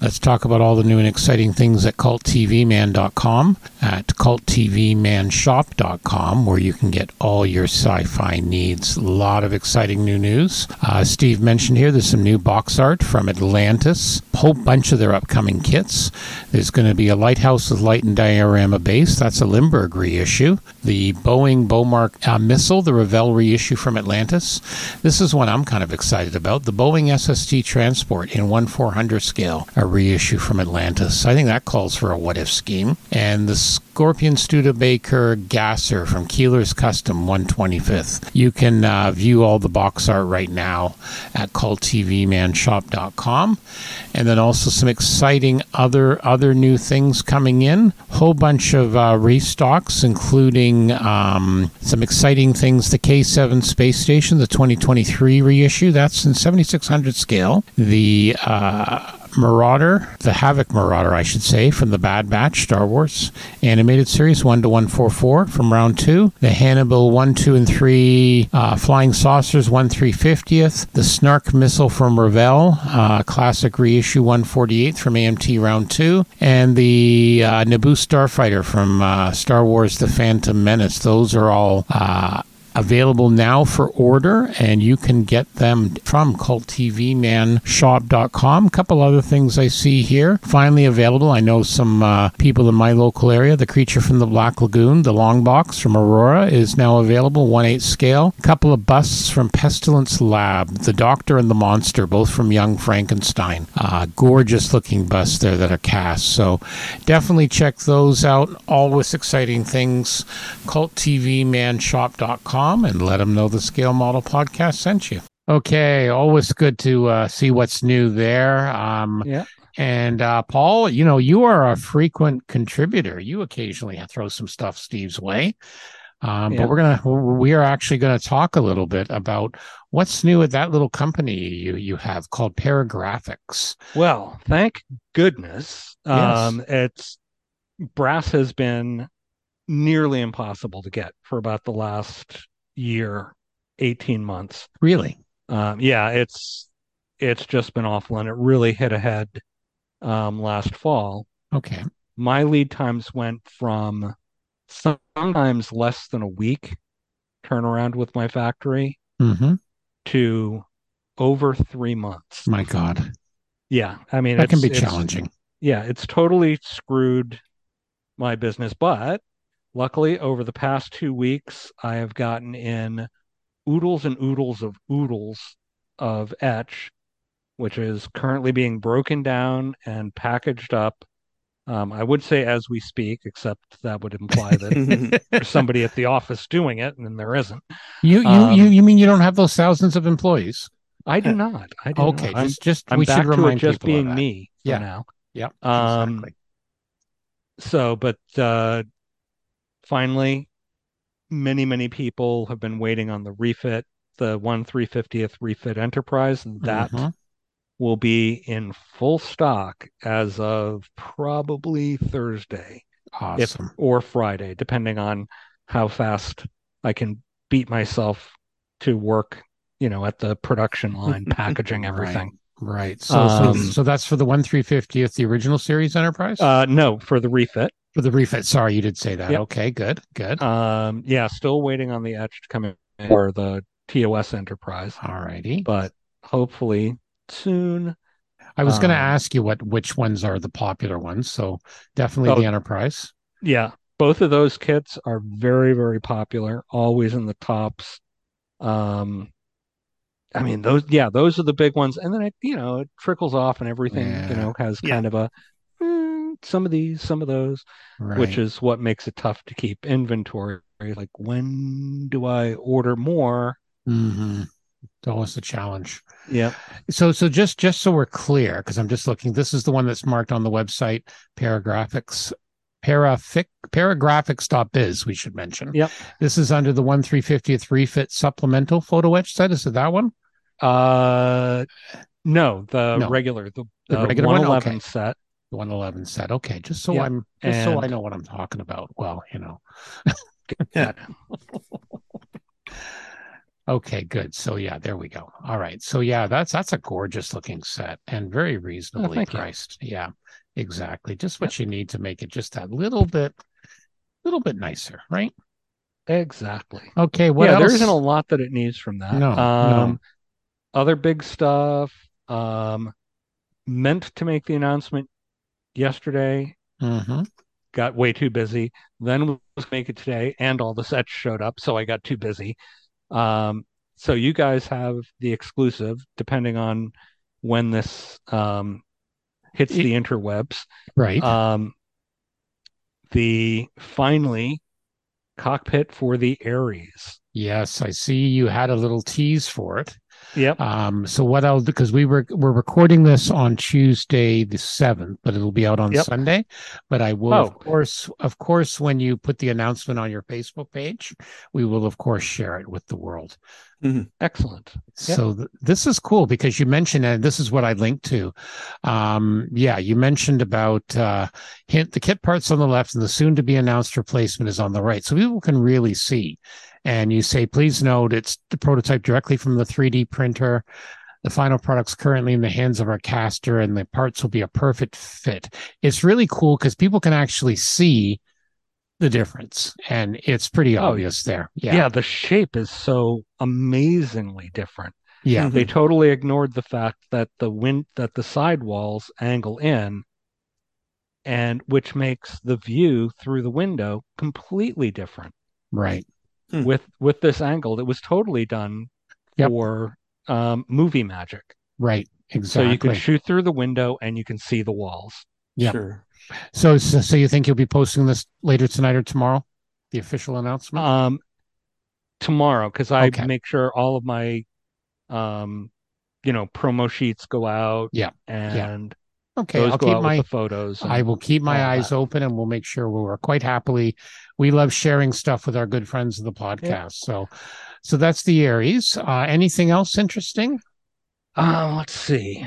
Let's talk about all the new and exciting things at culttvman.com, at culttvmanshop.com, where you can get all your sci fi needs. A lot of exciting new news. Uh, Steve mentioned here there's some new box art from Atlantis, a whole bunch of their upcoming kits. There's going to be a Lighthouse with Light and Diorama base. That's a Lindbergh reissue. The Boeing Bomarc uh, missile, the Revell reissue from Atlantis. This is one I'm kind of excited about. The Boeing SST transport in 1 400 scale a reissue from Atlantis. I think that calls for a what if scheme. And the Scorpion Studebaker Gasser from Keeler's Custom 125th. You can uh, view all the box art right now at culttvmanshop.com. And then also some exciting other other new things coming in. Whole bunch of uh, restocks, including um, some exciting things. The K7 Space Station, the 2023 reissue, that's in 7600 scale. The uh, Marauder, the Havoc Marauder, I should say, from the Bad Batch Star Wars animated series 1 to 144 from round 2. The Hannibal 1, 2, and 3 uh, Flying Saucers 1 350th. The Snark Missile from Revell, uh, classic reissue 148 from AMT round 2. And the uh, Naboo Starfighter from uh, Star Wars The Phantom Menace. Those are all uh, available now for order, and you can get them from culttvmanshop.com. A couple other things I see here finally available. I know some uh, people in my local area. The Creature from the Black Lagoon, the long box from Aurora, is now available, 1 8 scale. A couple of busts from Pestilence Lab, The Doctor and the Monster, both from Young Frankenstein. Uh, gorgeous looking busts there that are cast. So definitely check those out. Always exciting things. CultTVManShop.com and let them know the Scale Model Podcast sent you. Okay, always good to uh, see what's new there. Um, yeah. And uh, Paul, you know, you are a frequent contributor. You occasionally throw some stuff Steve's way. Um, yeah. But we're gonna we are actually gonna talk a little bit about what's new at that little company you you have called Paragrafix. Well, thank goodness. Yes. Um, it's brass has been nearly impossible to get for about the last year, 18 months. Really? Um, yeah, it's it's just been awful and it really hit ahead um, last fall. Okay. My lead times went from sometimes less than a week turnaround with my factory mm-hmm. to over three months. My God. Yeah. I mean, that can be challenging. Yeah. It's totally screwed my business, but Luckily, over the past two weeks, I have gotten in oodles and oodles of oodles of etch, which is currently being broken down and packaged up Um, I would say as we speak, except that would imply that there's somebody at the office doing it, and there isn't. You you um, you, you mean you don't have those thousands of employees? I do not. I do okay, not. just just I'm we back should remind to it just being me yeah. now. Yeah. Um, exactly. So, but uh, finally, many many people have been waiting on the refit, the one three fiftieth refit Enterprise, and that. Mm-hmm will be in full stock as of probably Thursday. Awesome. If, or Friday, depending on how fast I can beat myself to work, you know, at the production line, packaging everything. Right. right. So, um, so, so that's for the one three fiftieth, the original series Enterprise. Uh, no, for the refit. For the refit. Sorry, you did say that. Yep. Okay, good, good. Um, yeah, still waiting on the etch to come in for the TOS Enterprise. All righty. But hopefully soon. I was um, going to ask you what which ones are the popular ones. So definitely oh, the Enterprise. Yeah, both of those kits are very very popular. Always in the tops. Um, I mean those. Yeah, those are the big ones, and then it you know it trickles off, and everything yeah. you know has kind yeah. of a some of these, some of those, right. which is what makes it tough to keep inventory. Like when do I order more? Mm-hmm. It's always a challenge. Yeah. So so just just so we're clear, because I'm just looking, this is the one that's marked on the website, paragrafix parafic paragrafix.biz, we should mention. Yep. This is under the one three fiftieth refit supplemental photo etch set. Is it that one? Uh no, the no. regular, the, the, the regular 111 one? Okay. set. The 111 set. Okay, just so yep. I'm just and... so I know what I'm talking about. Well, you know. yeah. Okay, good. So yeah, there we go. All right. So yeah, that's that's a gorgeous looking set and very reasonably oh, priced. You. Yeah, exactly. Just what yep. you need to make it just that little bit little bit nicer, right? Exactly. Okay, what yeah, else? there isn't a lot that it needs from that. No, um no. other big stuff. Um meant to make the announcement yesterday. Mm-hmm. Got way too busy. Then was make it today, and all the sets showed up, so I got too busy. Um, so you guys have the exclusive, depending on when this um, hits the interwebs. Right. Um, the finally cockpit for the Aries. Yes, I see you had a little tease for it. Yep. Um, so what I'll do because we were we're recording this on Tuesday the seventh, but it'll be out on yep. Sunday. But I will, oh. of course, of course, when you put the announcement on your Facebook page, we will of course share it with the world. Mm-hmm. Excellent. So yep. th- this is cool because you mentioned, and this is what I linked to. Um, yeah, you mentioned about uh, hint the kit parts on the left and the soon to be announced replacement is on the right, so people can really see and you say, please note it's the prototype directly from the 3D printer. The final product's currently in the hands of our caster, and the parts will be a perfect fit. It's really cool because people can actually see the difference, and it's pretty oh, obvious there. Yeah, yeah, the shape is so amazingly different. Yeah, they mm-hmm. totally ignored the fact that the wind that the sidewalls angle in, and which makes the view through the window completely different. Right hmm. with with this angle that was totally done yep. for um, movie magic. Right. Exactly. So you can shoot through the window and you can see the walls. Yeah. Sure. So, so, so you think you'll be posting this later tonight or tomorrow? The official announcement. Um, tomorrow because I okay. make sure all of my, um, you know, promo sheets go out. Yeah. And Okay, Those I'll keep my photos. I will keep my eyes that. open, and we'll make sure we are quite happily. We love sharing stuff with our good friends of the podcast. Yeah. So, so that's the Aries. Uh, anything else interesting? Uh, let's see.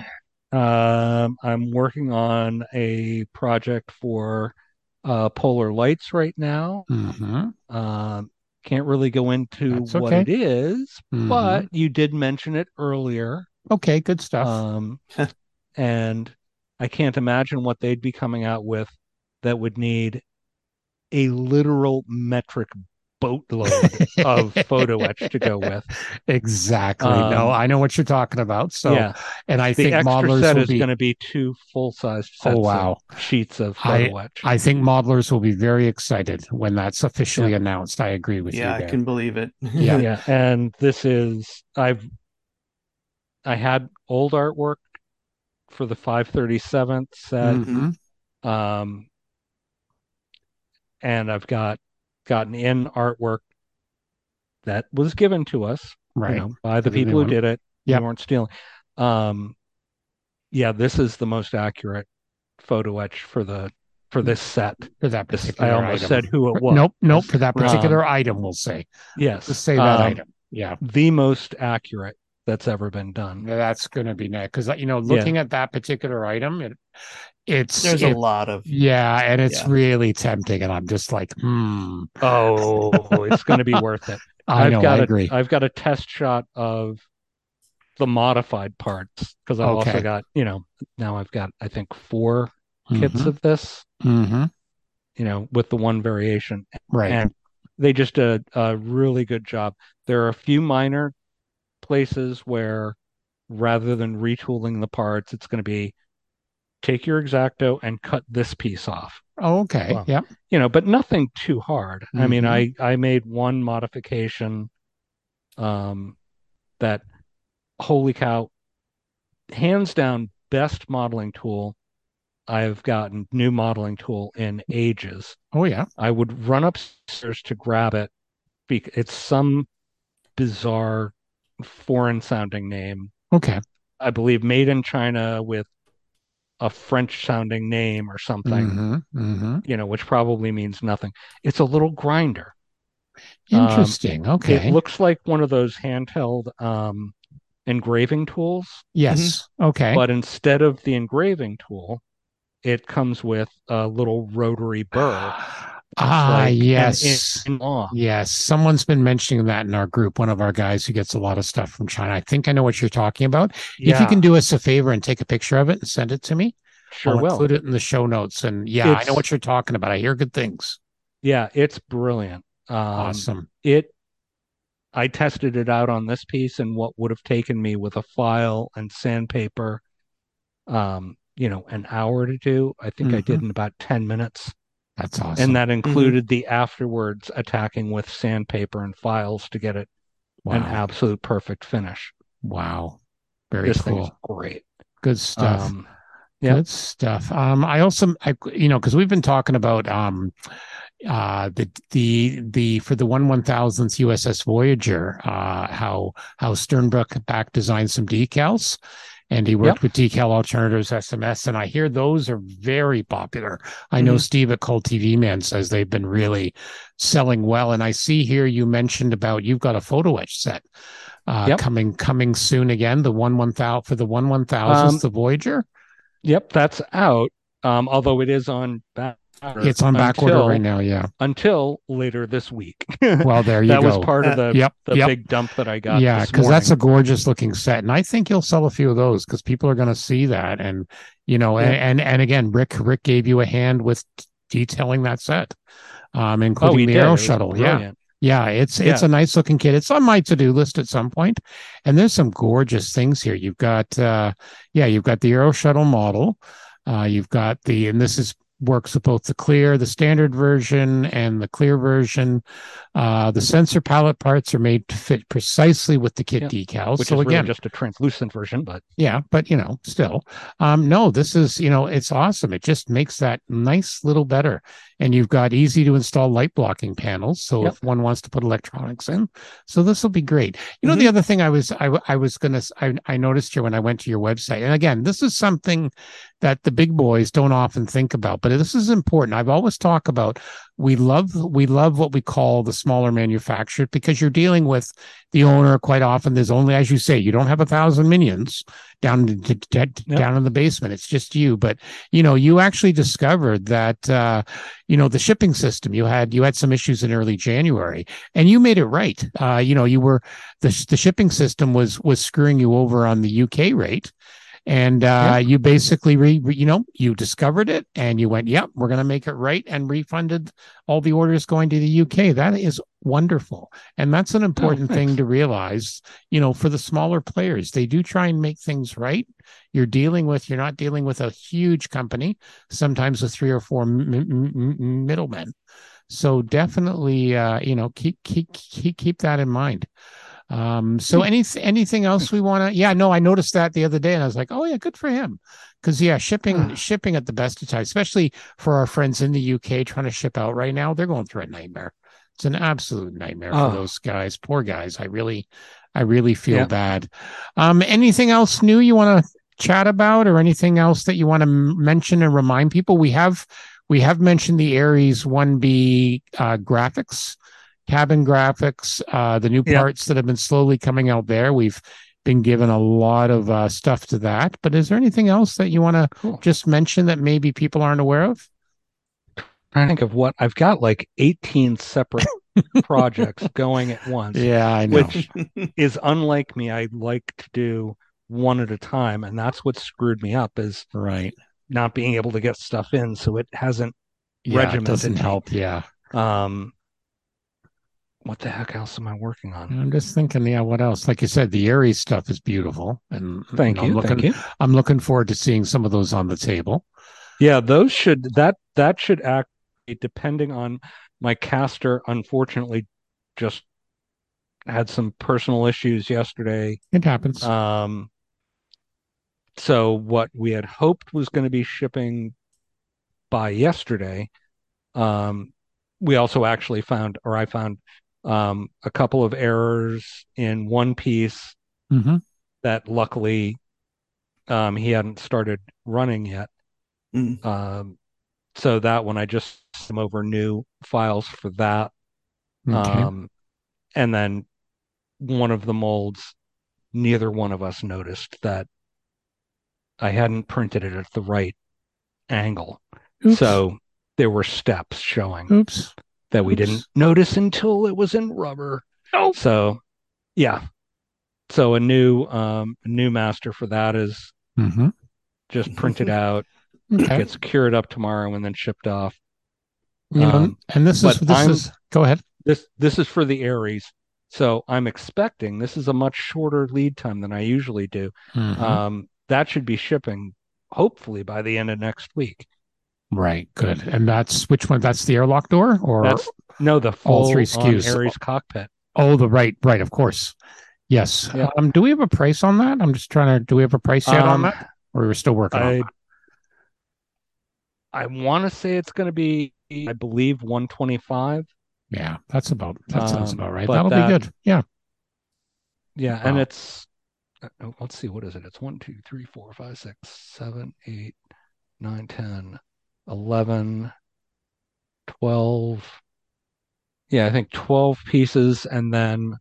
Um, I'm working on a project for uh, Polar Lights right now. Mm-hmm. Um, can't really go into okay. what it is, mm-hmm. but you did mention it earlier. Okay, good stuff. Um, and I can't imagine what they'd be coming out with that would need a literal metric boatload of photo etch to go with. Exactly. Um, no, I know what you're talking about. So, yeah. and I the think modelers set is be... going to be two full sized oh, wow. sheets of photo I, etch. I think modelers will be very excited when that's officially yeah. announced. I agree with yeah, you. Yeah, I can believe it. yeah, yeah. And this is I've I had old artwork for the 537th set. Mm-hmm. Um, and I've got gotten in artwork that was given to us, right, you know, by the people who did it. Yeah, weren't stealing. Um, yeah, this is the most accurate photo etch for the for this set. For that particular I almost item. said who it was. Nope, nope. For that particular um, item, we'll say. Yes. Let's say that um, item. Yeah. The most accurate that's ever been done. That's going to be next because you know, looking yeah. at that particular item, it, it's there's it, a lot of yeah, and it's yeah. really tempting, and I'm just like, hmm. Oh, it's going to be worth it. I have know. Got I a, agree. I've got a test shot of the modified parts because I've okay. also got you know now I've got I think 4 mm-hmm. kits of this. Mm-hmm. You know, with the one variation, right? And they just did a really good job. There are a few minor places where rather than retooling the parts, it's going to be take your exacto and cut this piece off. Oh, okay. Well, yeah. You know, but nothing too hard. Mm-hmm. I mean, mm-hmm. I I made one modification um that holy cow hands down best modeling tool I've gotten new modeling tool in ages. Oh yeah. I would run upstairs to grab it. It's some bizarre foreign sounding name. Okay. I believe made in China with a French sounding name or something, mm-hmm, mm-hmm. you know, which probably means nothing. It's a little grinder. Interesting. Um, okay. It looks like one of those handheld um, engraving tools. Yes. Mm-hmm. Okay. But instead of the engraving tool, it comes with a little rotary burr. Ah, like yes. yes. Someone's been mentioning that in our group. One of our guys who gets a lot of stuff from China. I think I know what you're talking about. Yeah. If you can do us a favor and take a picture of it and send it to me, sure I'll will. include it in the show notes. And yeah, it's, I know what you're talking about. I hear good things. Yeah, it's brilliant. Um, awesome. It I tested it out on this piece and what would have taken me with a file and sandpaper um, you know, an hour to do. I think mm-hmm. I did mm-hmm. in about 10 minutes. That's awesome. And that included mm-hmm. the afterwards attacking with sandpaper and files to get it wow. an absolute perfect finish. Wow. Very this cool. great. Good stuff. Um, yeah. Good stuff. Um, I also, I, you know, because we've been talking about um, uh, the the the for the one one thousandth USS Voyager, uh, how how Sternbach back designed some decals, and he worked yep. with Decal Alternatives SMS, and I hear those are very popular. I mm-hmm. know Steve at Cult TV Man says they've been really selling well, and I see here you mentioned about you've got a photo etch set uh, yep. coming coming soon again. The one one thousand for the one one thousandth, um, the Voyager. Yep, that's out. Um, although it is on back it's on back until, order right now, yeah. Until later this week. well, there you that go. That was part of the, yep, the yep. big dump that I got. Yeah, because that's a gorgeous looking set, and I think you'll sell a few of those because people are going to see that, and you know, yeah. and, and, and again, Rick Rick gave you a hand with detailing that set, um, including oh, the did. Aero Shuttle. Yeah. Yeah, it's yeah. it's a nice looking kit. It's on my to do list at some point, and there's some gorgeous things here. You've got, uh, yeah, you've got the Aero Shuttle model. Uh, you've got the, and this is works with both the clear, the standard version, and the clear version. Uh, the sensor palette parts are made to fit precisely with the kit yeah. decals. Which so is again, really just a translucent version, but yeah, but you know, still, um, no, this is you know, it's awesome. It just makes that nice little better. And you've got easy to install light blocking panels. So yep. if one wants to put electronics in, so this will be great. You know, mm-hmm. the other thing I was I, I was gonna I, I noticed here when I went to your website, and again, this is something that the big boys don't often think about, but this is important. I've always talked about we love we love what we call the smaller manufacturer because you're dealing with the owner quite often. There's only as you say you don't have a thousand minions down to, to, yep. down in the basement. It's just you. But you know you actually discovered that uh, you know the shipping system you had you had some issues in early january and you made it right. Uh, you know you were the, the shipping system was was screwing you over on the uk rate and uh, yeah. you basically re, re, you know you discovered it and you went yep we're going to make it right and refunded all the orders going to the uk that is wonderful. And that's an oh, important oh, thing to realize you know for the smaller players they do try and make things right. You're dealing with you're not dealing with a huge company sometimes with three or four m- m- middlemen. So definitely uh, you know keep keep keep keep that in mind um, so hmm. any anything else we want to? Yeah, no, I noticed that the other day, and I was like, oh yeah, good for him. because yeah, shipping shipping at the best of times, especially for our friends in the UK trying to ship out right now, they're going through a nightmare. It's an absolute nightmare oh. for those guys. Poor guys. I really, I really feel yeah. bad. Um, anything else new you want to chat about, or anything else that you want to mention and remind people? We have we have mentioned the Aries 1B uh, graphics, cabin graphics, uh, the new parts that have been slowly coming out there. We've been given a lot of uh, stuff to that. But is there anything else that you want to cool. just mention that maybe people aren't aware of? I think of what I've got like 18 separate projects going at once. Yeah, I know. Which is unlike me. I like to do one at a time, and that's what screwed me up is right not being able to get stuff in. So it hasn't yeah, regimented. It doesn't help. Yeah. Um, what the heck else am I working on? I'm just thinking, yeah, what else? Like you said, the Aries stuff is beautiful, and thank you. Know, I'm looking, thank you. I'm looking forward to seeing some of those on the table. Yeah, those should that that should act depending on my caster. Unfortunately, just had some personal issues yesterday. It happens. Um, so what we had hoped was going to be shipping by yesterday, um, we also actually found, or I found um, a couple of errors in one piece mm-hmm. that luckily um, he hadn't started running yet. Mm. Um, so that one I just some over new files for that. Okay. Um, and then one of the molds, neither one of us noticed that I hadn't printed it at the right angle. Oops. So there were steps showing. Oops that we Oops. didn't notice until it was in rubber. Oh. So, yeah. So a new um a new master for that is mm-hmm. just printed out, okay. gets cured up tomorrow and then shipped off. You know, um, and this is this I'm, is go ahead. This this is for the Aries. So I'm expecting this is a much shorter lead time than I usually do. Mm-hmm. Um, that should be shipping hopefully by the end of next week. Right. Good. And that's which one? That's the airlock door, or that's, no, the full all three SKUs. Aries cockpit. Oh, the right, right. Of course. Yes. Yeah. Um, do we have a price on that? I'm just trying to. Do we have a price yet um, on that, or we're still working I, on? That? I want to say it's going to be, I believe, 125. Yeah, that's about. That sounds um, about right. That'll that, be good. Yeah. Yeah, wow. and it's. Uh, oh, let's see. What is it? It's one, two, three, four, five, six, seven, eight, nine, ten. 11, 12. Yeah, I think 12 pieces and then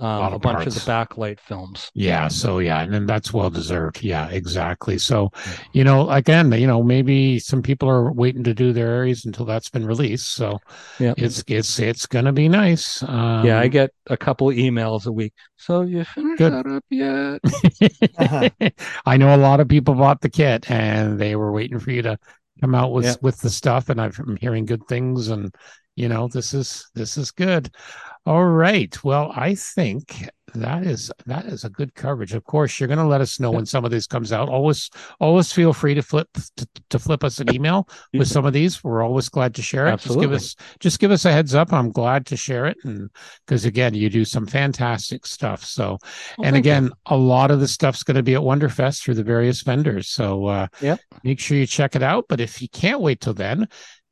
um, a, a bunch of the backlight films. Yeah. So yeah, and then that's well deserved. Yeah, exactly. So, you know, again, you know, maybe some people are waiting to do their Aries until that's been released. So yeah, it's it's it's gonna be nice. Um, yeah, I get a couple emails a week. So you finished good. that up yet? uh-huh. I know a lot of people bought the kit and they were waiting for you to come out with yep. with the stuff and i'm hearing good things and you know this is this is good. All right. Well i think that is that is a good coverage. Of course you're going to let us know when some of this comes out. Always always feel free to flip to, to flip us an email with some of these. We're always glad to share it. Absolutely. just give us just give us a heads up. I'm glad to share it. And because again you do some fantastic stuff. So well, and again you. a lot of the stuff's going to be at wonderfest through the various vendors. So uh yeah make sure you check it out. But if you can't wait till then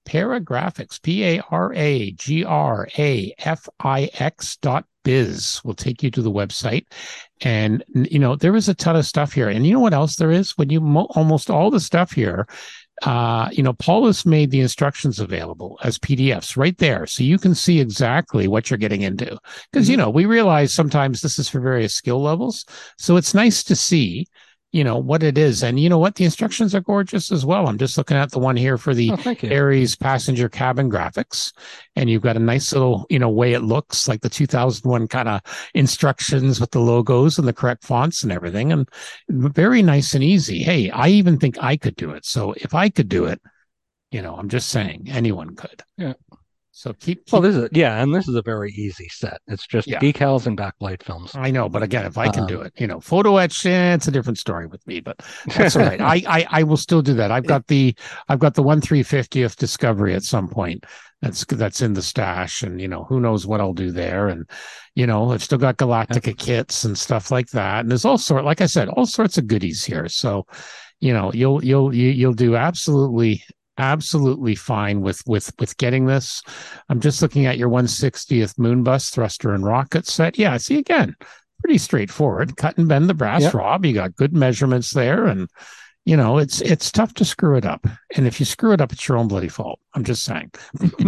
Paragrafix, P A R A G R A F I X dot biz will take you to the website. And, you know, there is a ton of stuff here. And you know what else there is? When you mo- almost all the stuff here, uh, you know, Paul has made the instructions available as PDFs right there. So you can see exactly what you're getting into. Because, you mm-hmm. know, we realize sometimes this is for various skill levels. So it's nice to see you know what it is. And you know what? The instructions are gorgeous as well. I'm just looking at the one here for the oh, aries passenger cabin graphics. And you've got a nice little you know way it looks like the 2001 kind of instructions with the logos and the correct fonts and everything. And very nice and easy. Hey i even think i could do it. So if i could do it you know i'm just saying anyone could. Yeah so keep, keep, well, this is yeah, and this is a very easy set. It's just yeah. decals and backlight films. I know, but again, if I can um, do it, you know, photo etch, eh, it's a different story with me, but that's all right. I, I I will still do that. I've got the I've got the one three fiftieth discovery at some point. That's that's in the stash, and you know, who knows what I'll do there. And you know, I've still got Galactica kits and stuff like that. And there's all sort, like I said, all sorts of goodies here. So you know, you'll you'll you'll do absolutely absolutely fine with with with getting this. I'm just looking at your 160th Moonbus thruster and rocket set. Yeah, see again, pretty straightforward. Cut and bend the brass yep. rod. You got good measurements there, and you know it's it's tough to screw it up. And if you screw it up, it's your own bloody fault. I'm just saying.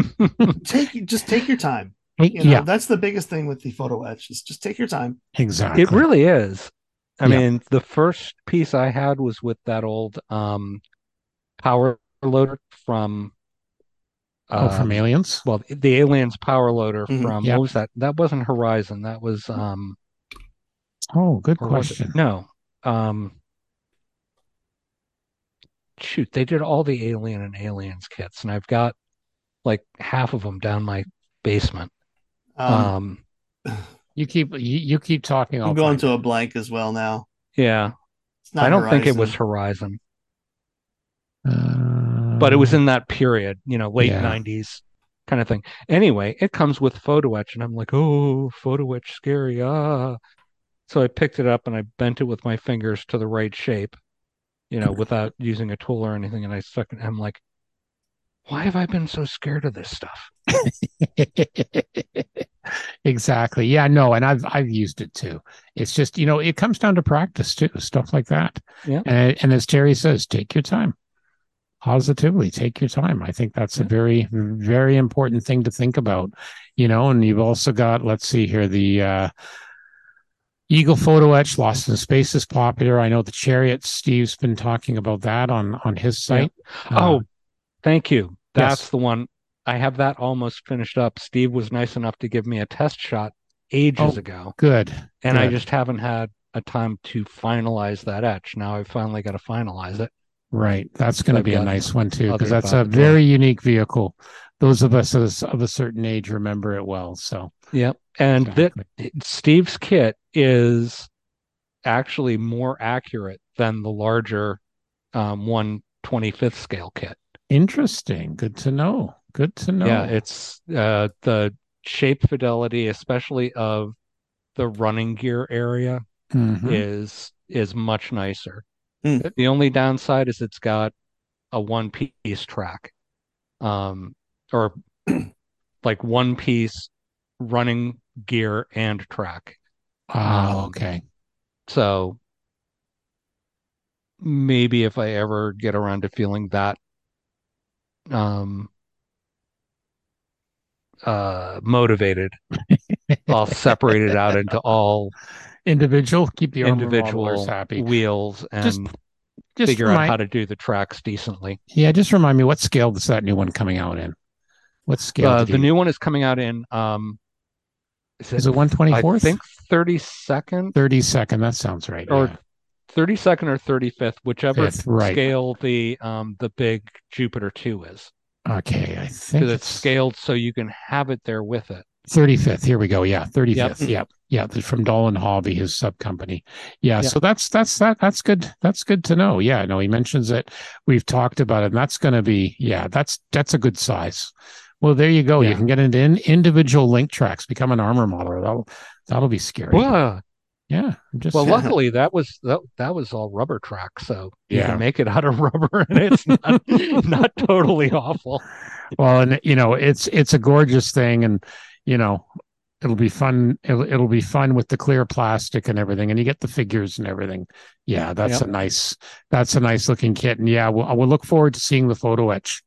take just take your time. You know, yeah, that's the biggest thing with the photo etch is just take your time. Exactly, it really is. I yeah. mean, the first piece I had was with that old um, power loader from oh from um, aliens? well the aliens power loader mm-hmm. from yep. what was that? That wasn't horizon. That was um oh good question. No um shoot they did all the alien and aliens kits and i've got like half of them down my basement. Um, um you keep you, you keep talking i'm going to a blank as well now. Yeah. I don't horizon. think it was horizon uh, but it was in that period, you know, late yeah. 90s kind of thing. Anyway, it comes with photo etch, and I'm like, oh, photo etch, scary. Ah. So I picked it up and I bent it with my fingers to the right shape, you know, without using a tool or anything. And I stuck it. I'm like, why have I been so scared of this stuff? exactly. Yeah, no, and I've I've used it too. It's just, you know, it comes down to practice too, stuff like that. Yeah. And and as Terry says, take your time positively take your time. I think that's a very very important thing to think about you know and you've also got let's see here the uh eagle photo etch lost in space is popular. I know the chariot steve's been talking about that on on his site. Yeah. oh uh, thank you. That's yes. the one. I have that almost finished up. Steve was nice enough to give me a test shot ages oh, ago. good and good. i just haven't had a time to finalize that etch. Now i've finally got to finalize it Right. That's going to be a nice one too, because that's a very unique vehicle. Those of us of a certain age remember it well. So, yep. And exactly. that Steve's kit is actually more accurate than the larger um, 125th scale kit. Interesting. Good to know. Good to know. Yeah. It's uh, the shape fidelity, especially of the running gear area, mm-hmm. is is much nicer. Mm. The only downside is it's got a one piece track, um, or like one piece running gear and track. Oh, okay. So maybe if I ever get around to feeling that um uh motivated i'll separate it out into all individual. Keep the individual happy. wheels and just, just figure remind, out how to do the tracks decently. Yeah, just remind me what scale is that new one coming out in? What scale? Uh, the you... new one is coming out in. Um, is it, it one twenty fourth? I think thirty second. Thirty second. That sounds right. Or thirty second or thirty fifth, whichever Fifth, right. scale the um the big Jupiter two is. Okay, I think it's... it's scaled so you can have it there with it. 35th. Here we go. Yeah, 35th. Yep. yep. Yeah, from Dolan Hobby, his sub company. Yeah, yep. so that's that's that that's good. That's good to know. Yeah, no, he mentions it. We've talked about it, and that's going to be yeah, that's that's a good size. Well, there you go. Yeah. You can get into in, individual link tracks, become an armor modeler. That'll that'll be scary. Well, yeah. Just, well, luckily that was that, that was all rubber track, so you yeah. can make it out of rubber, and it's not not totally awful. Well, and you know it's it's a gorgeous thing, and you know, it'll be fun. It'll, it'll be fun with the clear plastic and everything, and you get the figures and everything. Yeah, that's yep. a nice, that's a nice looking kit. And yeah, we'll, we'll look forward to seeing the photo etch.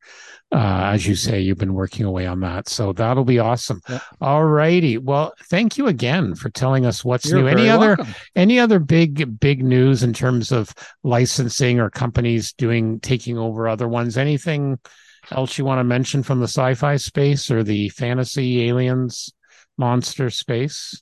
Uh, as you say, you've been working away on that, so that'll be awesome. Yep. All righty. Well, thank you again for telling us what's You're new. Any other, welcome. any other big, big news in terms of licensing or companies doing taking over other ones? Anything? Else you want to mention from the sci-fi space or the fantasy aliens monster space?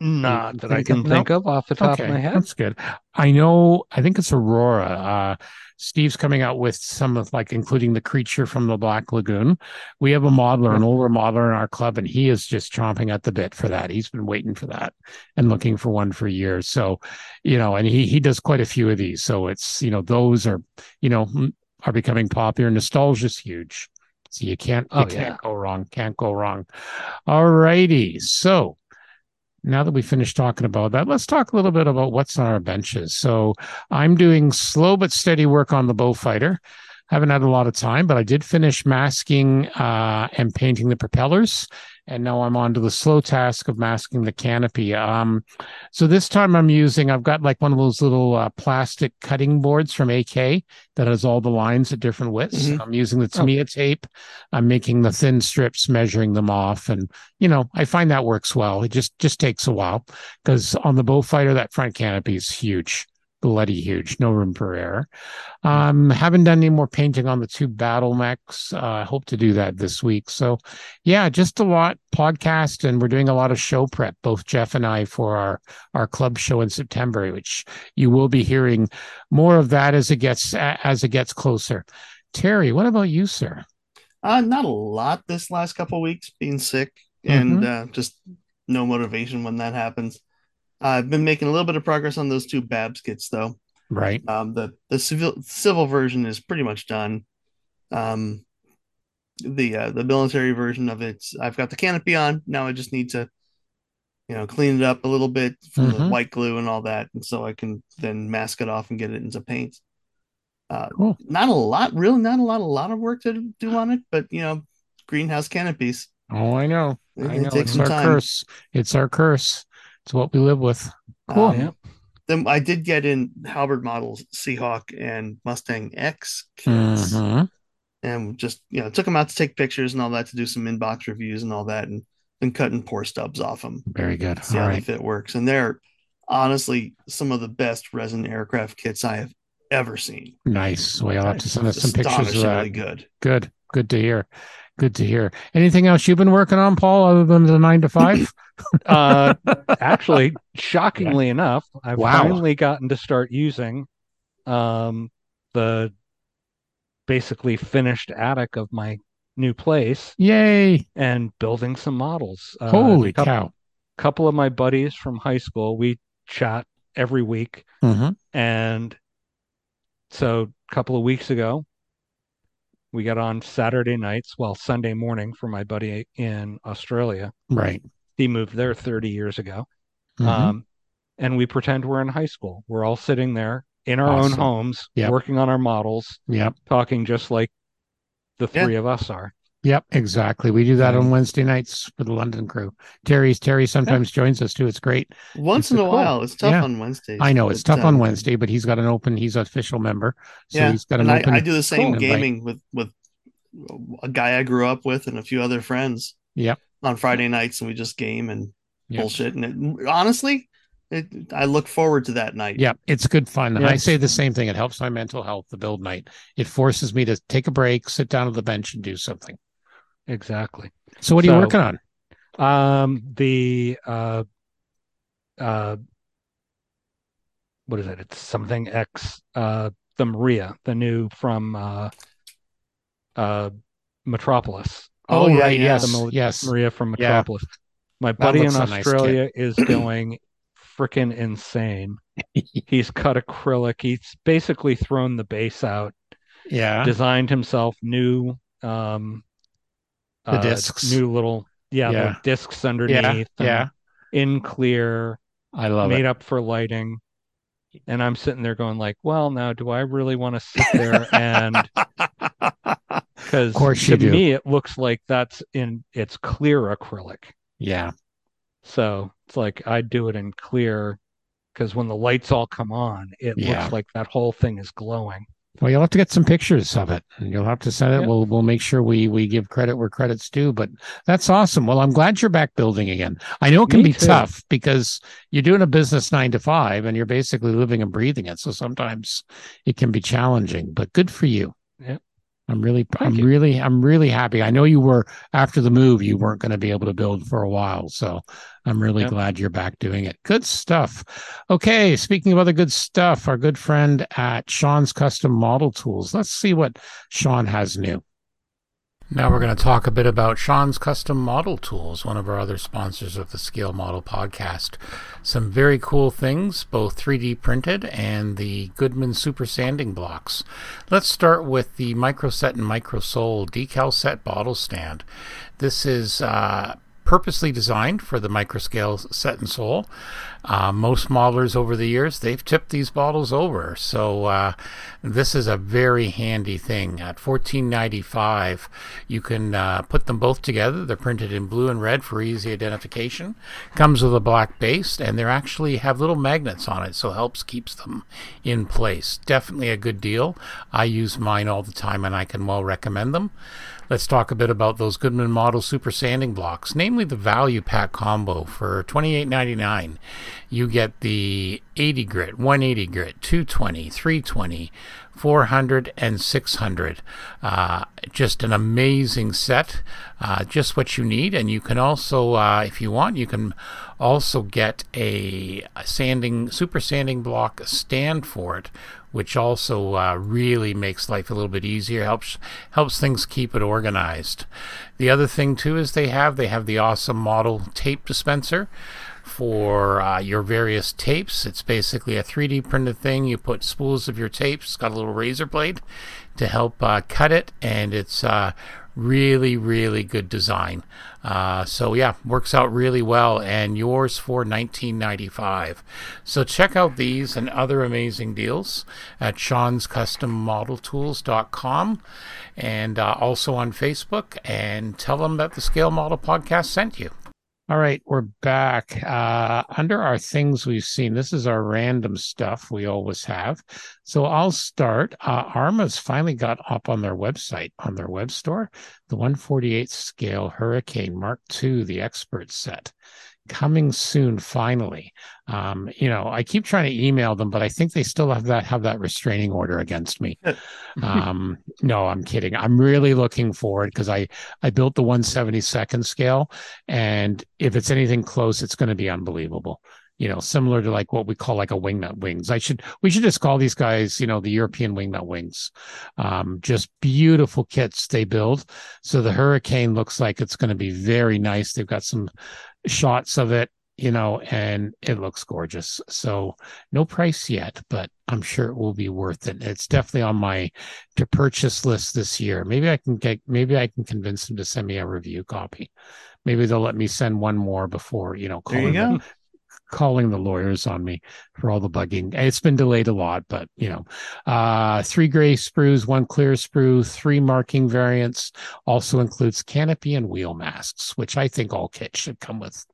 Not that I can think of off the top okay, of my head. That's good. I know. I think it's Aurora. Uh, Steve's coming out with some of like including the creature from the Black Lagoon. We have a modeler, an older modeler in our club, and he is just chomping at the bit for that. He's been waiting for that and looking for one for years. So, you know, and he he does quite a few of these. So it's you know those are you know are becoming popular. Nostalgia is huge. So you can't you oh, can't yeah. go wrong. Can't go wrong. All righty. So now that we finished talking about that, let's talk a little bit about what's on our benches. So I'm doing slow but steady work on the Beaufighter. Haven't had a lot of time, but I did finish masking uh, and painting the propellers and now I'm on to the slow task of masking the canopy. Um, so this time I'm using, I've got like one of those little uh, plastic cutting boards from AK that has all the lines at different widths. Mm-hmm. I'm using the Tamiya oh. tape. I'm making the thin strips, measuring them off, and you know I find that works well. It just just takes a while because on the Beaufighter that front canopy is huge bloody huge. No room for error. Um, haven't done any more painting on the two battle mechs. Uh, I uh, hope to do that this week. So, yeah, just a lot podcast, and we're doing a lot of show prep, both Jeff and I, for our our club show in September, which you will be hearing more of that as it gets as it gets closer. Terry, what about you, sir? Uh, not a lot this last couple weeks, being sick and mm-hmm. uh, just no motivation when that happens. I've been making a little bit of progress on those two Babs kits, though. Right. Um, the the civil civil version is pretty much done. Um, the uh, the military version of it, I've got the canopy on. Now I just need to, you know, clean it up a little bit from mm-hmm. the white glue and all that, and so I can then mask it off and get it into paint. Uh, cool. Not a lot, really, not a lot, a lot of work to do on it, but you know, greenhouse canopies. Oh, I know. It, I know. It it's our time. curse. It's our curse. It's what we live with. Cool. Um, yeah. Then I did get in Halberd models, Seahawk and Mustang X kits, mm-hmm. and just you know took them out to take pictures and all that to do some inbox reviews and all that, and been cutting pour stubs off them. Very good. See all how right. fit works, and they're honestly some of the best resin aircraft kits I have ever seen. Nice. Well, you'll have to send us some pictures of that. Good. Good. Good to hear. Good to hear. Anything else you've been working on, Paul, other than the nine to five? uh, actually, shockingly yeah. enough, I've wow. finally gotten to start using um, the basically finished attic of my new place. Yay! And building some models. Uh, Holy couple, cow! A couple of my buddies from high school, we chat every week. Mm-hmm. And so a couple of weeks ago, we got on Saturday nights, well, Sunday morning for my buddy in Australia. Right. He moved there 30 years ago. Mm-hmm. Um, and we pretend we're in high school. We're all sitting there in our awesome. own homes, yep. working on our models, yep. talking just like the three of us are. Yep, exactly. We do that on Wednesday nights for the London crew. Terry's Terry sometimes yeah. joins us too. It's great. Once it's in a cool. while. It's tough yeah. on Wednesdays. I know it's tough um, on Wednesday, but he's got an open. He's an official member, so yeah. he's got an and open. I, I do the same gaming with with a guy I grew up with and a few other friends. Yep. On Friday nights, and we just game and yep. bullshit. And it, honestly, it, I look forward to that night. Yeah, it's good fun. Yes. I say the same thing. It helps my mental health. The build night. It forces me to take a break, sit down on the bench, and do something. Exactly. So what are so, you working on? Um, the uh, uh, what is it? It's something X. Uh, the Maria, the new from uh, uh, Metropolis. Oh, oh yeah, right, yes, the, yes, Maria from Metropolis. Yeah. My buddy in Australia nice is going freaking insane. He's cut acrylic. He's basically thrown the base out. Yeah. Designed himself new um the uh, discs. New little yeah, yeah. discs underneath. Yeah. yeah. In clear. I love it. made it. up for lighting. And I'm sitting there going like, well, now do I really want to sit there and because to do. me it looks like that's in it's clear acrylic. Yeah. So it's like I do it in clear because when the lights all come on, it yeah. looks like that whole thing is glowing. Well, you'll have to get some pictures of it. And you'll have to send it. Yep. We'll we'll make sure we we give credit where credit's due. But that's awesome. Well, I'm glad you're back building again. I know it can Me be too. tough because you're doing a business nine to five and you're basically living and breathing it. So sometimes it can be challenging. But good for you. Yeah. I'm really, Thank I'm you. really, I'm really happy. I know you were after the move, you weren't going to be able to build for a while. So I'm really yep. glad you're back doing it. Good stuff. Okay. Speaking of other good stuff, our good friend at Sean's Custom Model Tools. Let's see what Sean has new. Now we're going to talk a bit about Sean's Custom Model Tools, one of our other sponsors of the Scale Model podcast. Some very cool things, both 3D printed and the Goodman Super Sanding blocks. Let's start with the Microset and Micro Sol decal set bottle stand. This is uh, purposely designed for the microscale set and sole. Uh, most modelers over the years, they've tipped these bottles over. So uh, this is a very handy thing. At $14.95, you can uh, put them both together. They're printed in blue and red for easy identification. Comes with a black base, and they actually have little magnets on it, so helps keeps them in place. Definitely a good deal. I use mine all the time, and I can well recommend them. Let's talk a bit about those Goodman Model Super Sanding Blocks, namely the Value Pack combo for $28.99. You get the 80 grit, 180 grit, 220, 320, 400, and 600. Uh, just an amazing set, uh, just what you need. And you can also, uh, if you want, you can also get a, a sanding, super sanding block stand for it which also uh, really makes life a little bit easier. helps helps things keep it organized. The other thing too is they have they have the awesome model tape dispenser for uh, your various tapes. It's basically a 3D printed thing. You put spools of your tapes. It's got a little razor blade to help uh, cut it, and it's uh, really, really good design. Uh, so yeah, works out really well, and yours for 19.95. So check out these and other amazing deals at Sean's Custom Model Tools.com, and uh, also on Facebook. And tell them that the Scale Model Podcast sent you. All right, we're back. Uh, under our things we've seen, this is our random stuff we always have. So I'll start. Uh, Arma's finally got up on their website, on their web store, the 148th scale Hurricane Mark II, the expert set coming soon finally. Um, you know i keep trying to email them but i think they still have that have that restraining order against me. Um, no i'm kidding. I'm really looking forward because i i built the 172nd scale and if it's anything close it's going to be unbelievable. You know similar to like what we call like a wingnut wings. I should we should just call these guys you know the european wingnut wings. Um, just beautiful kits they build. So the hurricane looks like it's going to be very nice. They've got some shots of it, you know, and it looks gorgeous. So no price yet, but I'm sure it will be worth it. It's definitely on my to purchase list this year. Maybe I can get maybe I can convince them to send me a review copy. Maybe they'll let me send one more before, you know, calling there you go. Calling the lawyers on me for all the bugging. It's been delayed a lot, but you know, uh, three gray sprues, one clear sprue, three marking variants. Also includes canopy and wheel masks, which I think all kits should come with,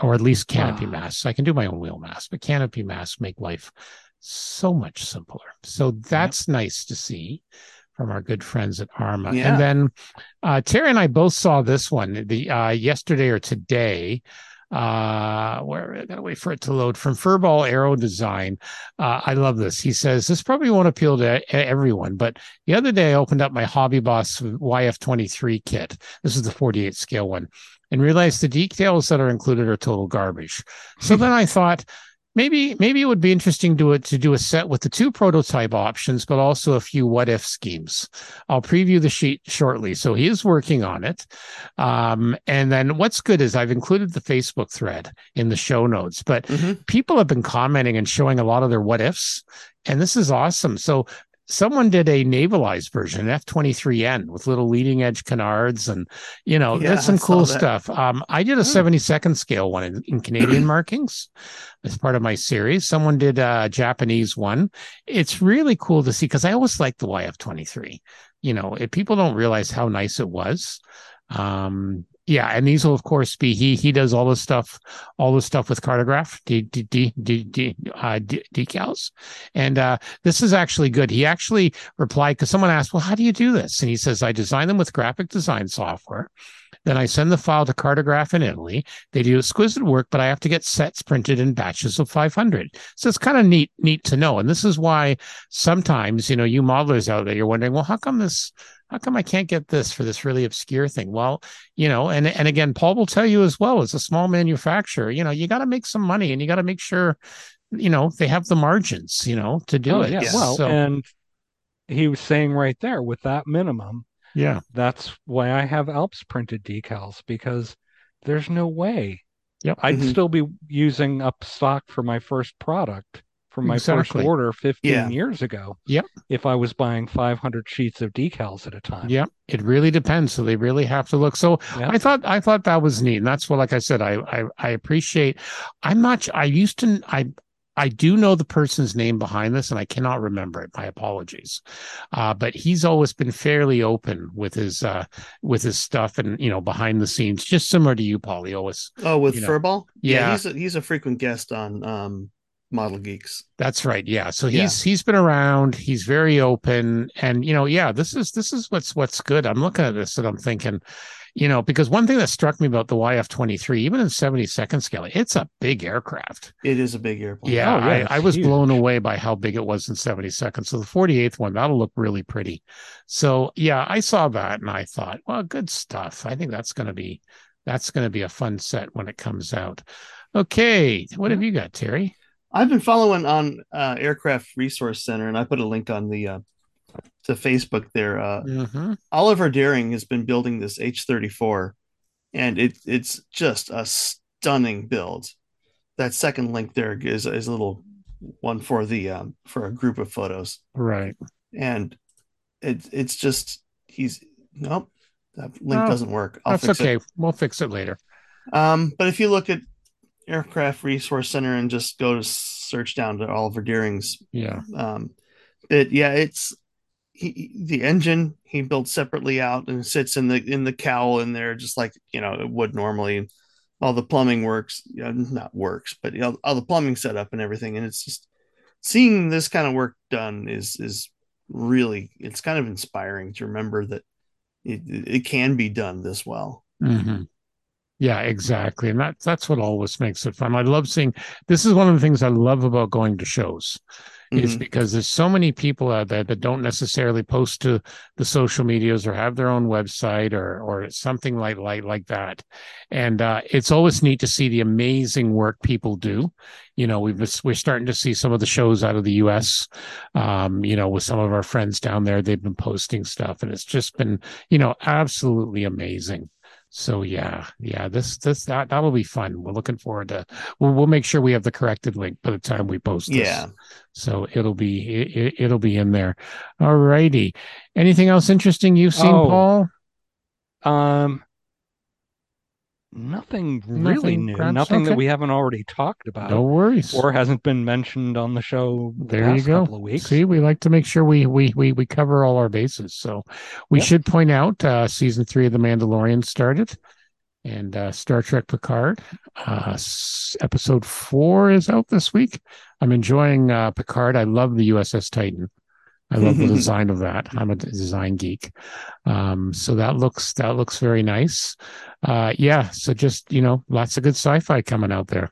or at least canopy masks. I can do my own wheel mask, but canopy masks make life so much simpler. So that's yep. nice to see from our good friends at Arma. Yeah. And then uh, Terry and I both saw this one the uh, yesterday or today uh where I gotta wait for it to load from Furball Aero Design. Uh, I love this. He says this probably won't appeal to everyone, but the other day I opened up my Hobby Boss YF23 kit. This is the 48 scale one, and realized the details that are included are total garbage. So then I thought maybe maybe it would be interesting to to do a set with the two prototype options, but also a few what if schemes. I'll preview the sheet shortly. So he is working on it. Um, and then what's good is I've included the Facebook thread in the show notes, but mm-hmm. people have been commenting and showing a lot of their what ifs. And this is awesome. So someone did a navalized version, F23N, with little leading edge canards and, you know, yeah, there's some cool stuff. Um, I did a 72nd scale one in, in Canadian markings as part of my series. Someone did a Japanese one. It's really cool to see because I always liked the YF23. You know, if people don't realize how nice it was. Um, yeah, and these will of course be he he does all the stuff, all the stuff with Cartograf d, d, d, d, d, uh, decals, and uh, this is actually good. He actually replied because someone asked, "Well, how do you do this?" And he says, "I design them with graphic design software." Then I send the file to Cartograf in Italy. They do exquisite work, but I have to get sets printed in batches of 500. So it's kind of neat, neat to know. And this is why sometimes, you know, you modelers out there, you're wondering, well, how come this how come I can't get this for this really obscure thing? Well, you know, and and again, Paul will tell you as well as a small manufacturer, you know, you got to make some money and you got to make sure, you know, they have the margins, you know, to do oh, it. Yeah. Well, so, and he was saying right there with that minimum. Yeah. That's why I have Alps printed decals because there's no way. Yep. I'd mm-hmm. still be using up stock for my first product from my exactly. first order 15 yeah. years ago. Yep. If I was buying 500 sheets of decals at a time. Yep. It really depends. So they really have to look. So yep. I thought I thought that was neat. And that's what, like I said, I I, I appreciate. I'm not. I used to. I I do know the person's name behind this, and I cannot remember it. My apologies. Uh, but he's always been fairly open with his uh, with his stuff, and you know, behind the scenes, just similar to you, Paul. He always oh, with you know, Furball, yeah. yeah, he's a, he's a frequent guest on um, Model Geeks. That's right. Yeah. So he's yeah. he's been around. He's very open, and you know, yeah, this is this is what's what's good. I'm looking at this and I'm thinking you know, because one thing that struck me about the YF 23, even in 72nd scale, it's a big aircraft. It is a big airplane. Yeah. Oh, yeah I, I, was huge. blown away by how big it was in 72nd. So the 48th one, that'll look really pretty. So yeah, I saw that and I thought, well, good stuff. I think that's going to be, that's going to be a fun set when it comes out. Okay. What have mm-hmm. you got, Terry? I've been following on uh, Aircraft Resource Center, and I put a link on the uh, to Facebook there. Uh, mm-hmm. Oliver Daring has been building this H34, and it it's just a stunning build. That second link there is is a little one for the um, for a group of photos, right? And it it's just he's nope that link oh, doesn't work. I'll that's okay. It. We'll fix it later. Um, but if you look at Aircraft Resource Center and just go to search down to Oliver Deering's yeah. Um, it yeah it's he, the engine he built separately out and sits in the in the cowl in there just like you know it would normally. All the plumbing works you know, not works but you know, all the plumbing set up and everything. And it's just seeing this kind of work done is is really it's kind of inspiring to remember that it, it can be done this well. Mm-hmm. Yeah exactly and that's that's what always makes it fun i love seeing this is one of the things i love about going to shows mm-hmm. is because there's so many people out there that don't necessarily post to the social medias or have their own website or or something like like like that. And uh, it's always neat to see the amazing work people do. You know, we've we're starting to see some of the shows out of the U.S. Um, you know, with some of our friends down there, they've been posting stuff, and it's just been you know absolutely amazing. So yeah, yeah, this this that that'll be fun. We're looking forward to. We'll we'll make sure we have the corrected link by the time we post this. Yeah. So it'll be it, it'll be in there. All righty. Anything else interesting you've seen, oh, Paul? Um, Nothing really nothing, new. Nothing okay. that we haven't already talked about. No worries. Or hasn't been mentioned on the show. The there you go. See, we like to make sure we we we we cover all our bases. So we yep. should point out uh, season three of The Mandalorian started, and uh, Star Trek Picard uh, episode four is out this week. I'm enjoying uh, Picard. I love the USS Titan. I love the design of that. I'm a design geek. Um, so that looks that looks very nice. Uh, yeah. So just you know, lots of good sci-fi coming out there.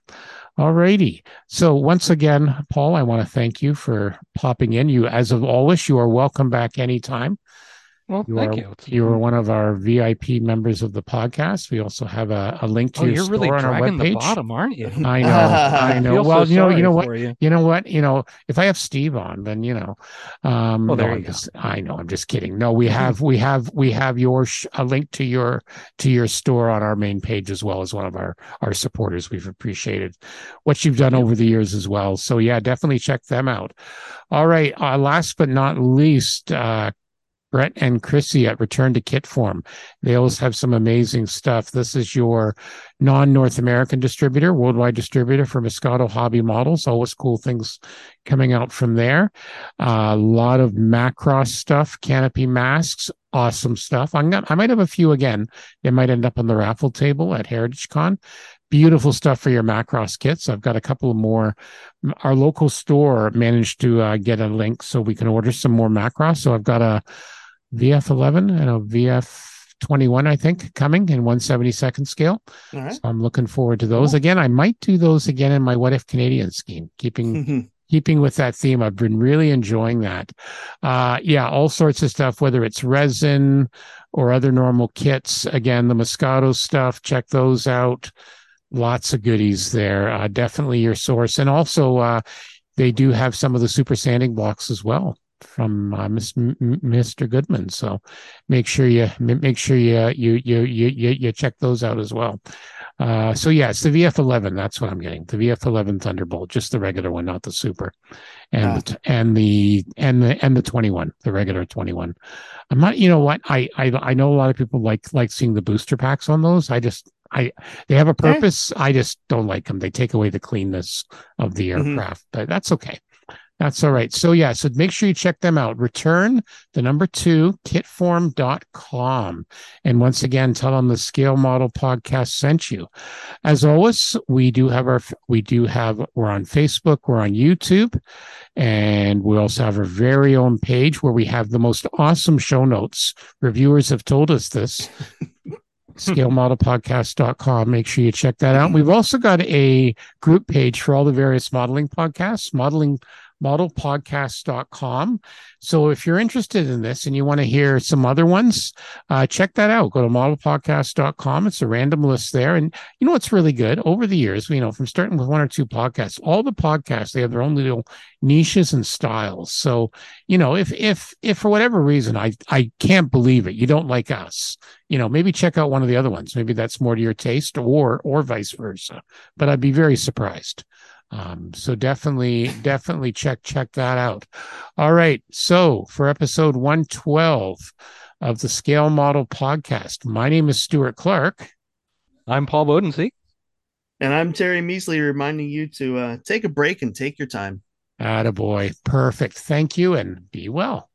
All righty. So once again, Paul, I want to thank you for popping in. You, as of always, you are welcome back anytime. Well, you thank are, you. You are one of our VIP members of the podcast. We also have a, a link to oh, your you're store really on our webpage. the bottom, aren't you? I know, I know. well, so you know, you know what, you. you. know what, you know, if I have Steve on, then you know, um, well, there no, you just, I know, I'm just kidding. No, we have, we have, we have your sh- a link to your to your store on our main page as well as one of our our supporters. We've appreciated what you've done over the years as well. So yeah, definitely check them out. All right. Uh, last but not least, uh, Brett and Chrissy at Return to Kit Form. They always have some amazing stuff. This is your non North American distributor, worldwide distributor for Moscato Hobby Models. Always cool things coming out from there. Uh, a lot of Macross stuff, canopy masks, awesome stuff. I'm gonna, I might have a few again. They might end up on the raffle table at Heritage Con. Beautiful stuff for your Macross kits. I've got a couple more. Our local store managed to uh, get a link so we can order some more Macross. So I've got a VF11 and a VF21, I think, coming in 172nd scale. So I'm looking forward to those. Cool. Again, I might do those again in my What If Canadian scheme, keeping keeping with that theme. I've been really enjoying that. Uh, yeah, all sorts of stuff, whether it's resin or other normal kits. Again, the Moscato stuff, check those out. Lots of goodies there. Uh, definitely your source. And also, uh, they do have some of the super sanding blocks as well from uh, Mr. Goodman. So make sure you make sure you you you you you check those out as well. Uh, so yeah, it's the VF11. That's what I'm getting. The VF11 Thunderbolt, just the regular one, not the Super, and ah. the, and the and the and the 21, the regular 21. I'm not. You know what? I I I know a lot of people like like seeing the booster packs on those. I just I they have a purpose. I just don't like them. They take away the cleanness of the mm-hmm. aircraft, mm-hmm. but that's okay. That's all right. So yeah, so make sure you check them out. Return the number two kitform.com. And once again, tell them the scale model podcast sent you. As always, we do have our we do have we're on Facebook, we're on YouTube, and we also have our very own page where we have the most awesome show notes. Reviewers have told us this. scalemodelpodcast.com. Make sure you check that out. We've also got a group page for all the various modeling podcasts, modeling modelpodcast.com. So if you're interested in this and you want to hear some other ones, uh, check that out. Go to modelpodcast.com. It's a random list there. And you know what's really good? Over the years, you know, from starting with one or two podcasts, all the podcasts, they have their own little niches and styles. So, you know, if if if for whatever reason I I can't believe it, you don't like us, you know, maybe check out one of the other ones. Maybe that's more to your taste or or vice versa. But I'd be very surprised. Um, so definitely, definitely check check that out. All right. So for episode 112 of the Scale Model Podcast, my name is Stuart Clark. I'm Paul Bodensiek. And I'm Terry Measley reminding you to uh, take a break and take your time. Attaboy. Perfect. Thank you and be well.